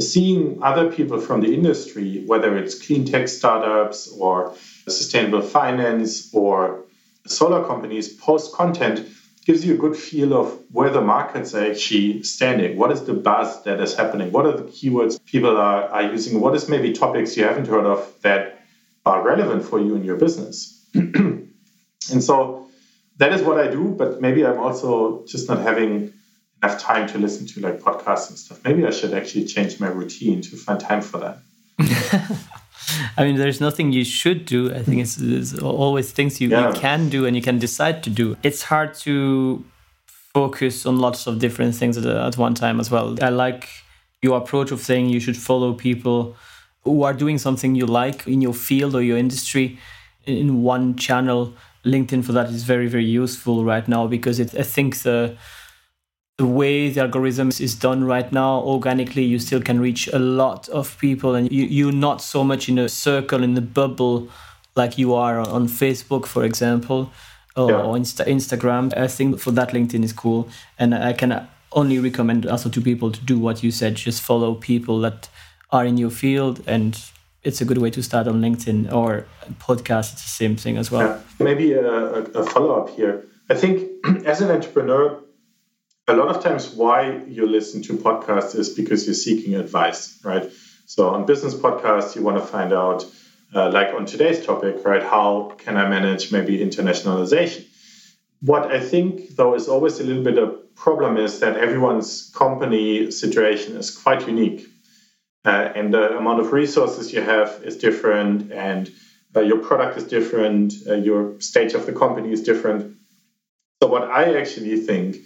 Speaker 1: seeing other people from the industry, whether it's clean tech startups or sustainable finance or solar companies, post content gives you a good feel of where the markets are actually standing. What is the buzz that is happening? What are the keywords people are, are using? What is maybe topics you haven't heard of that are relevant for you in your business? and so that is what I do, but maybe I'm also just not having enough time to listen to like podcasts and stuff. Maybe I should actually change my routine to find time for that.
Speaker 2: I mean, there's nothing you should do. I think it's, it's always things you, yeah. you, can do and you can decide to do. It's hard to focus on lots of different things at, at one time as well. I like your approach of saying you should follow people who are doing something you like in your field or your industry in one channel. LinkedIn for that is very, very useful right now because it, I think the the way the algorithm is done right now organically you still can reach a lot of people and you, you're not so much in a circle in the bubble like you are on facebook for example or, yeah. or Insta- instagram. I think for that linkedin is cool. And i can only recommend also to people to do what you said just follow people that are in your field and it's a good way to start on linkedin or podcast. It's the same thing as well. Yeah.
Speaker 1: maybe a, a follow-up here. I think as an entrepreneur a lot of times why you listen to podcasts is because you're seeking advice, right? So on business podcasts, you want to find out, uh, like on today's topic, right? How can I manage maybe internationalization? What I think, though, is always a little bit of problem is that everyone's company situation is quite unique. Uh, and the amount of resources you have is different, and uh, your product is different, uh, your stage of the company is different. So, what I actually think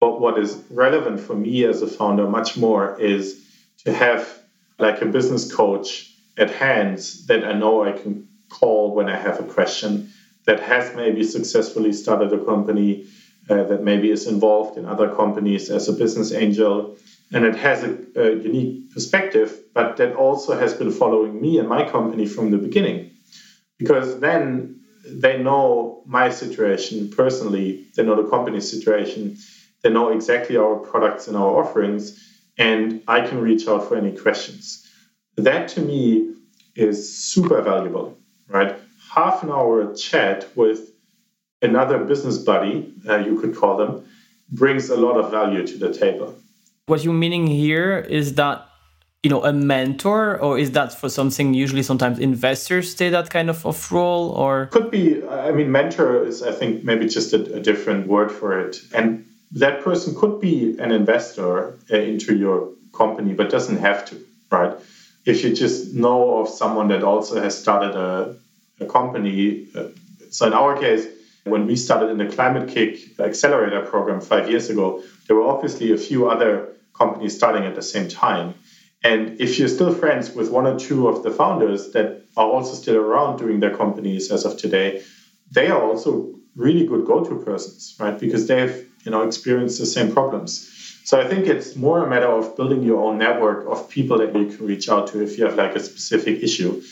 Speaker 1: but what is relevant for me as a founder much more is to have like a business coach at hand that I know I can call when I have a question that has maybe successfully started a company uh, that maybe is involved in other companies as a business angel. And it has a, a, unique perspective but that also has been following me and my company from the beginning. Because then they know my situation personally they know the company's situation they know exactly our products and our offerings, and I can reach out for any questions. That to me is super valuable, right? Half an hour chat with another business buddy, uh, you could call them, brings a lot of value to the table.
Speaker 2: What you're meaning here is that you know a mentor or is that for something usually sometimes investors stay that kind of, of role or
Speaker 1: could be i mean mentor is i think maybe just a, a different word for it and that person could be an investor uh, into your company, but doesn't have to, right? If you just know of someone that also has started a, a company. Uh, so in our case, when we started in the Climate-KIC accelerator program five years ago, there were obviously a few other companies starting at the same time. And if you're still friends with one or two of the founders that are also still around doing their companies as of today, they are also really good go-to persons, right? Because they've you know experience the same problems. So I think it's more a matter of building your own network of people that you can reach out to if you have like a specific issue.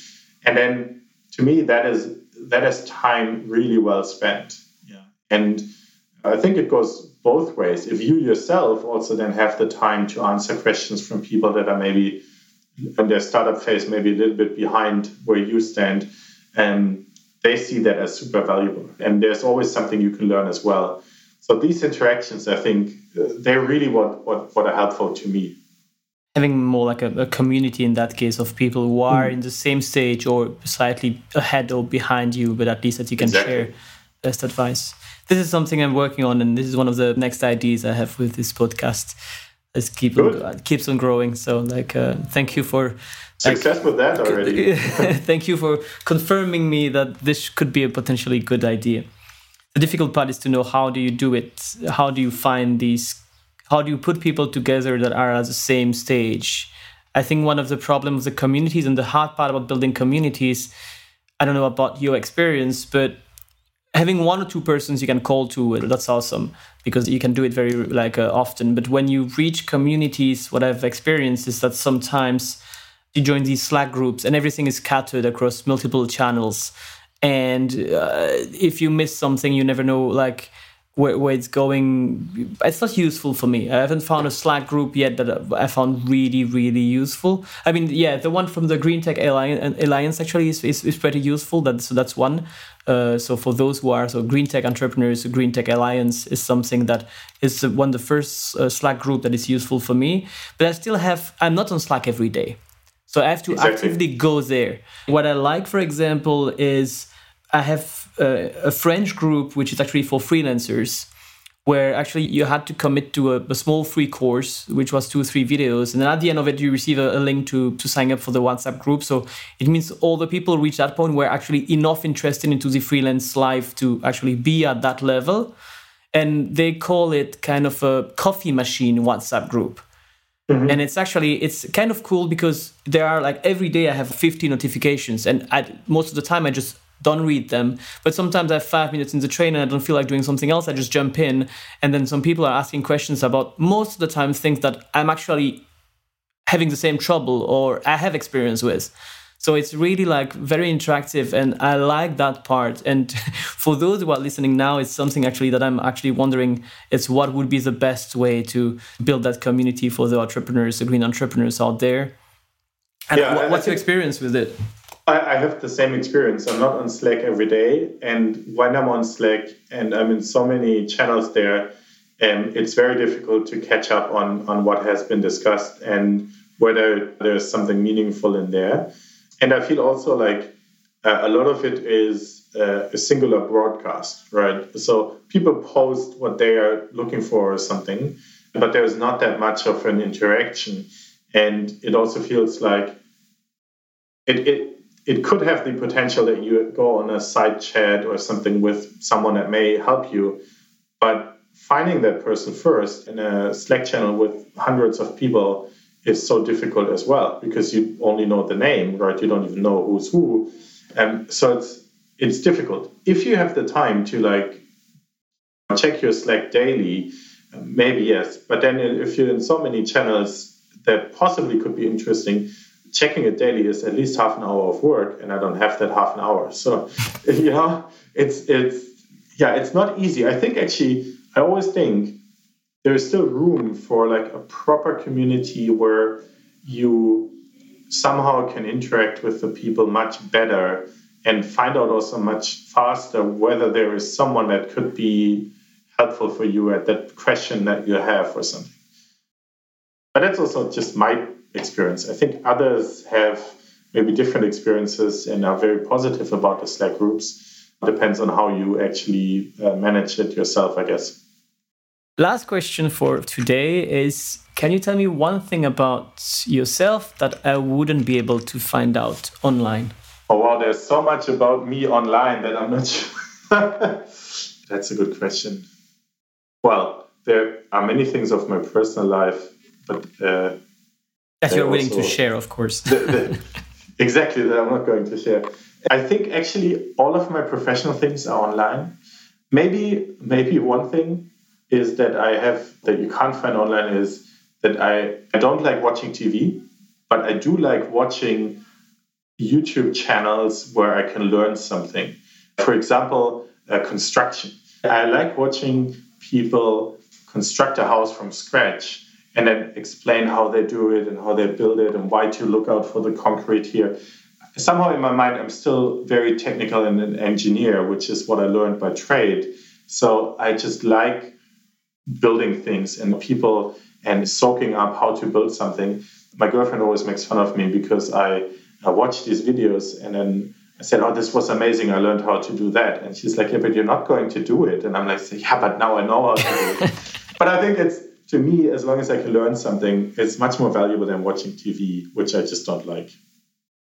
Speaker 1: And then to me that is that is time really well spent. Yeah. And I think it goes both ways. If you yourself also then have the time to answer questions from people that are maybe in their startup phase, maybe a little bit behind where you stand, and they see that as super valuable. And there's always something you can learn as well. So these interactions, I think, uh, they're really what, what, what are helpful to me.
Speaker 2: Having more like a, a community in that case of people who are mm. in the same stage or slightly ahead or behind you, but at least that you can exactly. share best advice. This is something I'm working on, and this is one of the next ideas I have with this podcast. It keep on, keeps on growing. So, like, uh, thank you for
Speaker 1: success like, with that already.
Speaker 2: thank you for confirming me that this could be a potentially good idea the difficult part is to know how do you do it how do you find these how do you put people together that are at the same stage? I think one of the problems of the communities and the hard part about building communities i don't know about your experience but having one or two persons you can call to that's awesome because you can do it very like uh, often. But when you reach communities what i've experienced is that sometimes you join these slack groups and everything is scattered across multiple channels and uh, if you miss something you never know like where, where it's going. It's not useful for me. I haven't found a slack group yet that i found really really useful. I mean yeah the one from the green tech alliance, alliance actually is, is, is pretty useful. That's so that's one. Uh, so for those who are so green tech entrepreneurs green tech alliance is something that is one of the first uh, slack group that is useful for me. But i still have i'm not on slack every day. So i have to exactly. actively go there. What i like for example is i have uh, a French group which is actually for freelancers, where actually you had to commit to a, a, small free course, which was two or three videos, and then at the end of it you receive a, a, link to to sign up for the WhatsApp group. So it means all the people reach that point were actually enough interested into the freelance life to actually be at that level, and they call it kind of a coffee machine WhatsApp group. Mm-hmm. And it's actually it's kind of cool because there are like every day I have 50 notifications, and I, most of the time I just don't read them. But sometimes I have five minutes in the train and I don't feel like doing something else. I just jump in. And then some people are asking questions about most of the time things that I'm actually having the same trouble or I have experience with. So it's really like very interactive and I like that part. And for those who are listening now, it's something actually that I'm actually wondering it's what would be the best way to build that community for the entrepreneurs, the green entrepreneurs out there. And yeah, what's your experience with it?
Speaker 1: I, I have the same experience. I'm not on Slack every day, and when I'm on Slack and I'm in so many channels there, um, it's very difficult to catch up on on what has been discussed and whether there's something meaningful in there. And I feel also like uh, a lot of it is uh, a singular broadcast, right? So people post what they are looking for or something, but there's not that much of an interaction. And it also feels like it, it it could have the potential that you go on a side chat or something with someone that may help you. But finding that person first in a Slack channel with hundreds of people is so difficult as well because you only know the name, right? You don't even know who's who. And so it's it's difficult. If you have the time to like check your Slack daily, maybe yes. But then if you're in so many channels that possibly could be interesting, checking it daily is at least half an hour of work, and I don't have that half an hour. So, you know, it's it's yeah, it's not easy. I think actually, I always think there is still room for like a proper community where you somehow can interact with the people much better and find out also much faster whether there is someone that could be helpful for you at that question that you have or something. But that's also just my experience. I think others have maybe different experiences and are very positive about the Slack groups. Depends on how you actually uh, manage it yourself, I guess.
Speaker 2: Last question for today is Can you tell me one thing about yourself that I wouldn't be able to find out online?
Speaker 1: Oh, wow, there's so much about me online that I'm not sure. That's a good question. Well, there are many things of my personal life, but uh,
Speaker 2: that you're willing to share, of course. the, the,
Speaker 1: exactly, that I'm not going to share. I think actually all of my professional things are online. Maybe, maybe one thing is that I have that you can't find online is that I, I don't like watching TV, but I do like watching YouTube channels where I can learn something. For example, uh, construction. I like watching people construct a house from scratch and then explain how they do it and how they build it and why to look out for the concrete here. Somehow in my mind, I'm still very technical and an engineer, which is what I learned by trade. So I just like building things and people and soaking up how to build something. My girlfriend always makes fun of me because I, I watch these videos and then I said, Oh, this was amazing. I learned how to do that. And she's like, Yeah, but you're not going to do it. And I'm like, Yeah, but now I know how to do it. but I think it's to me, as long as I can learn something, it's much more valuable than watching TV, which I just don't like.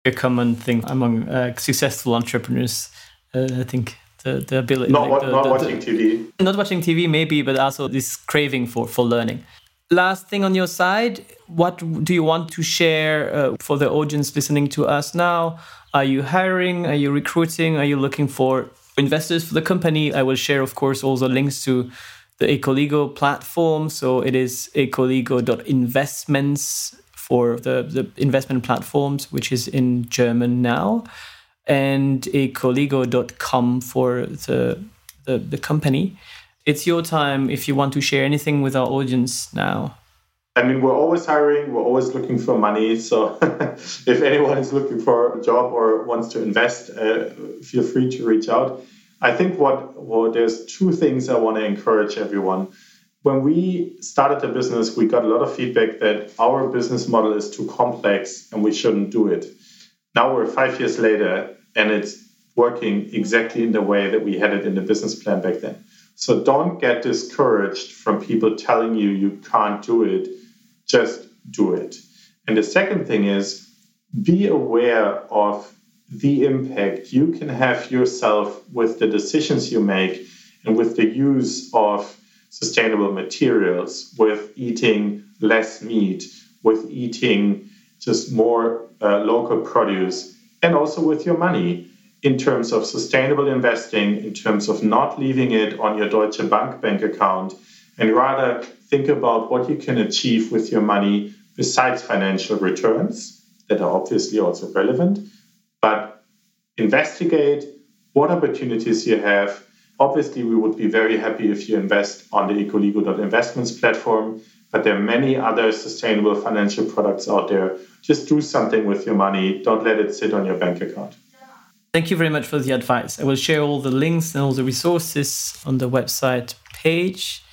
Speaker 2: A common thing among uh, successful entrepreneurs, uh, I think. The, the ability
Speaker 1: not,
Speaker 2: like
Speaker 1: the, not the, watching TV
Speaker 2: not watching TV maybe but also this craving for for learning. Last thing on your side what do you want to share uh, for the audience listening to us now? Are you hiring? Are you recruiting? Are you looking for investors for the company? I will share of course all the links to the Ecoligo platform. So it is ecoligo.investments for the, the investment platforms, which is in German now, and ecoligo.com for the, the, the company. it's your time if you want to share anything with our audience now.
Speaker 1: I mean, we're always hiring, we're always looking for money. So if anyone is looking for a job or wants to invest, uh, feel free to reach out. I think what, what there's two things I want to encourage everyone. When we started the business, we got a lot of feedback that our business model is too complex and we shouldn't do it. Now we're five years later and it's working exactly in the way that we had it in the business plan back then. So don't get discouraged from people telling you you can't do it. Just do it. And the second thing is be aware of the impact you can have yourself with the decisions you make and with the use of sustainable materials, with eating less meat, with eating just more uh, local produce, and also with your money in terms of sustainable investing, in terms of not leaving it on your Deutsche Bank bank account, and rather think about what you can achieve with your money besides financial returns that are obviously also relevant. Investigate what opportunities you have. Obviously, we would be very happy if you invest on the ecoligo.investments platform, but there are many other sustainable financial products out there. Just do something with your money. Don't let it sit on your bank account.
Speaker 2: Thank you very much for the advice. I will share all the links and all the resources on the website page.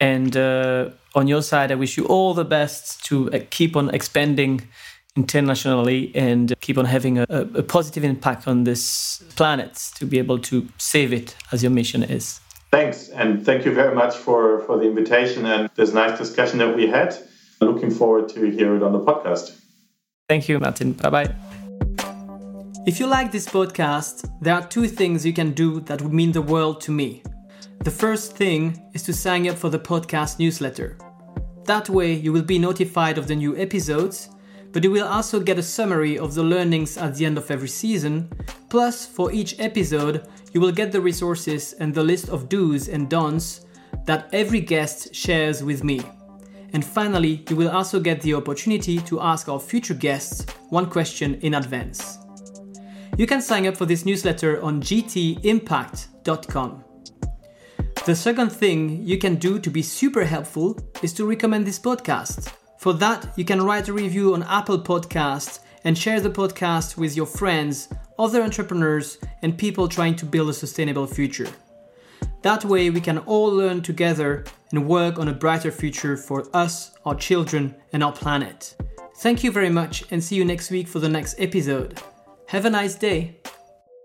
Speaker 2: And uh, on your side, I wish you all the best to uh, keep on expanding internationally and keep on having a, a, positive impact on this planet to be able to save it as your mission is.
Speaker 1: Thanks. And thank you very much for, for the invitation and this nice discussion that we had. Looking forward to hear it on the podcast.
Speaker 2: Thank you, Martin. Bye bye. If you like this podcast, there are two things you can do that would mean the world to me. The first thing is to sign up for the podcast newsletter. That way, you will be notified of the new episodes, but you will also get a summary of the learnings at the end of every season. Plus, for each episode, you will get the resources and the list of do's and don'ts that every guest shares with me. And finally, you will also get the opportunity to ask our future guests one question in advance. You can sign up for this newsletter on gtimpact.com. The second thing you can do to be super helpful is to recommend this podcast. For that, you can write a review on Apple Podcasts and share the podcast with your friends, other entrepreneurs, and people trying to build a sustainable future. That way, we can all learn together and work on a brighter future for us, our children, and our planet. Thank you very much, and see you next week for the next episode. Have a nice day.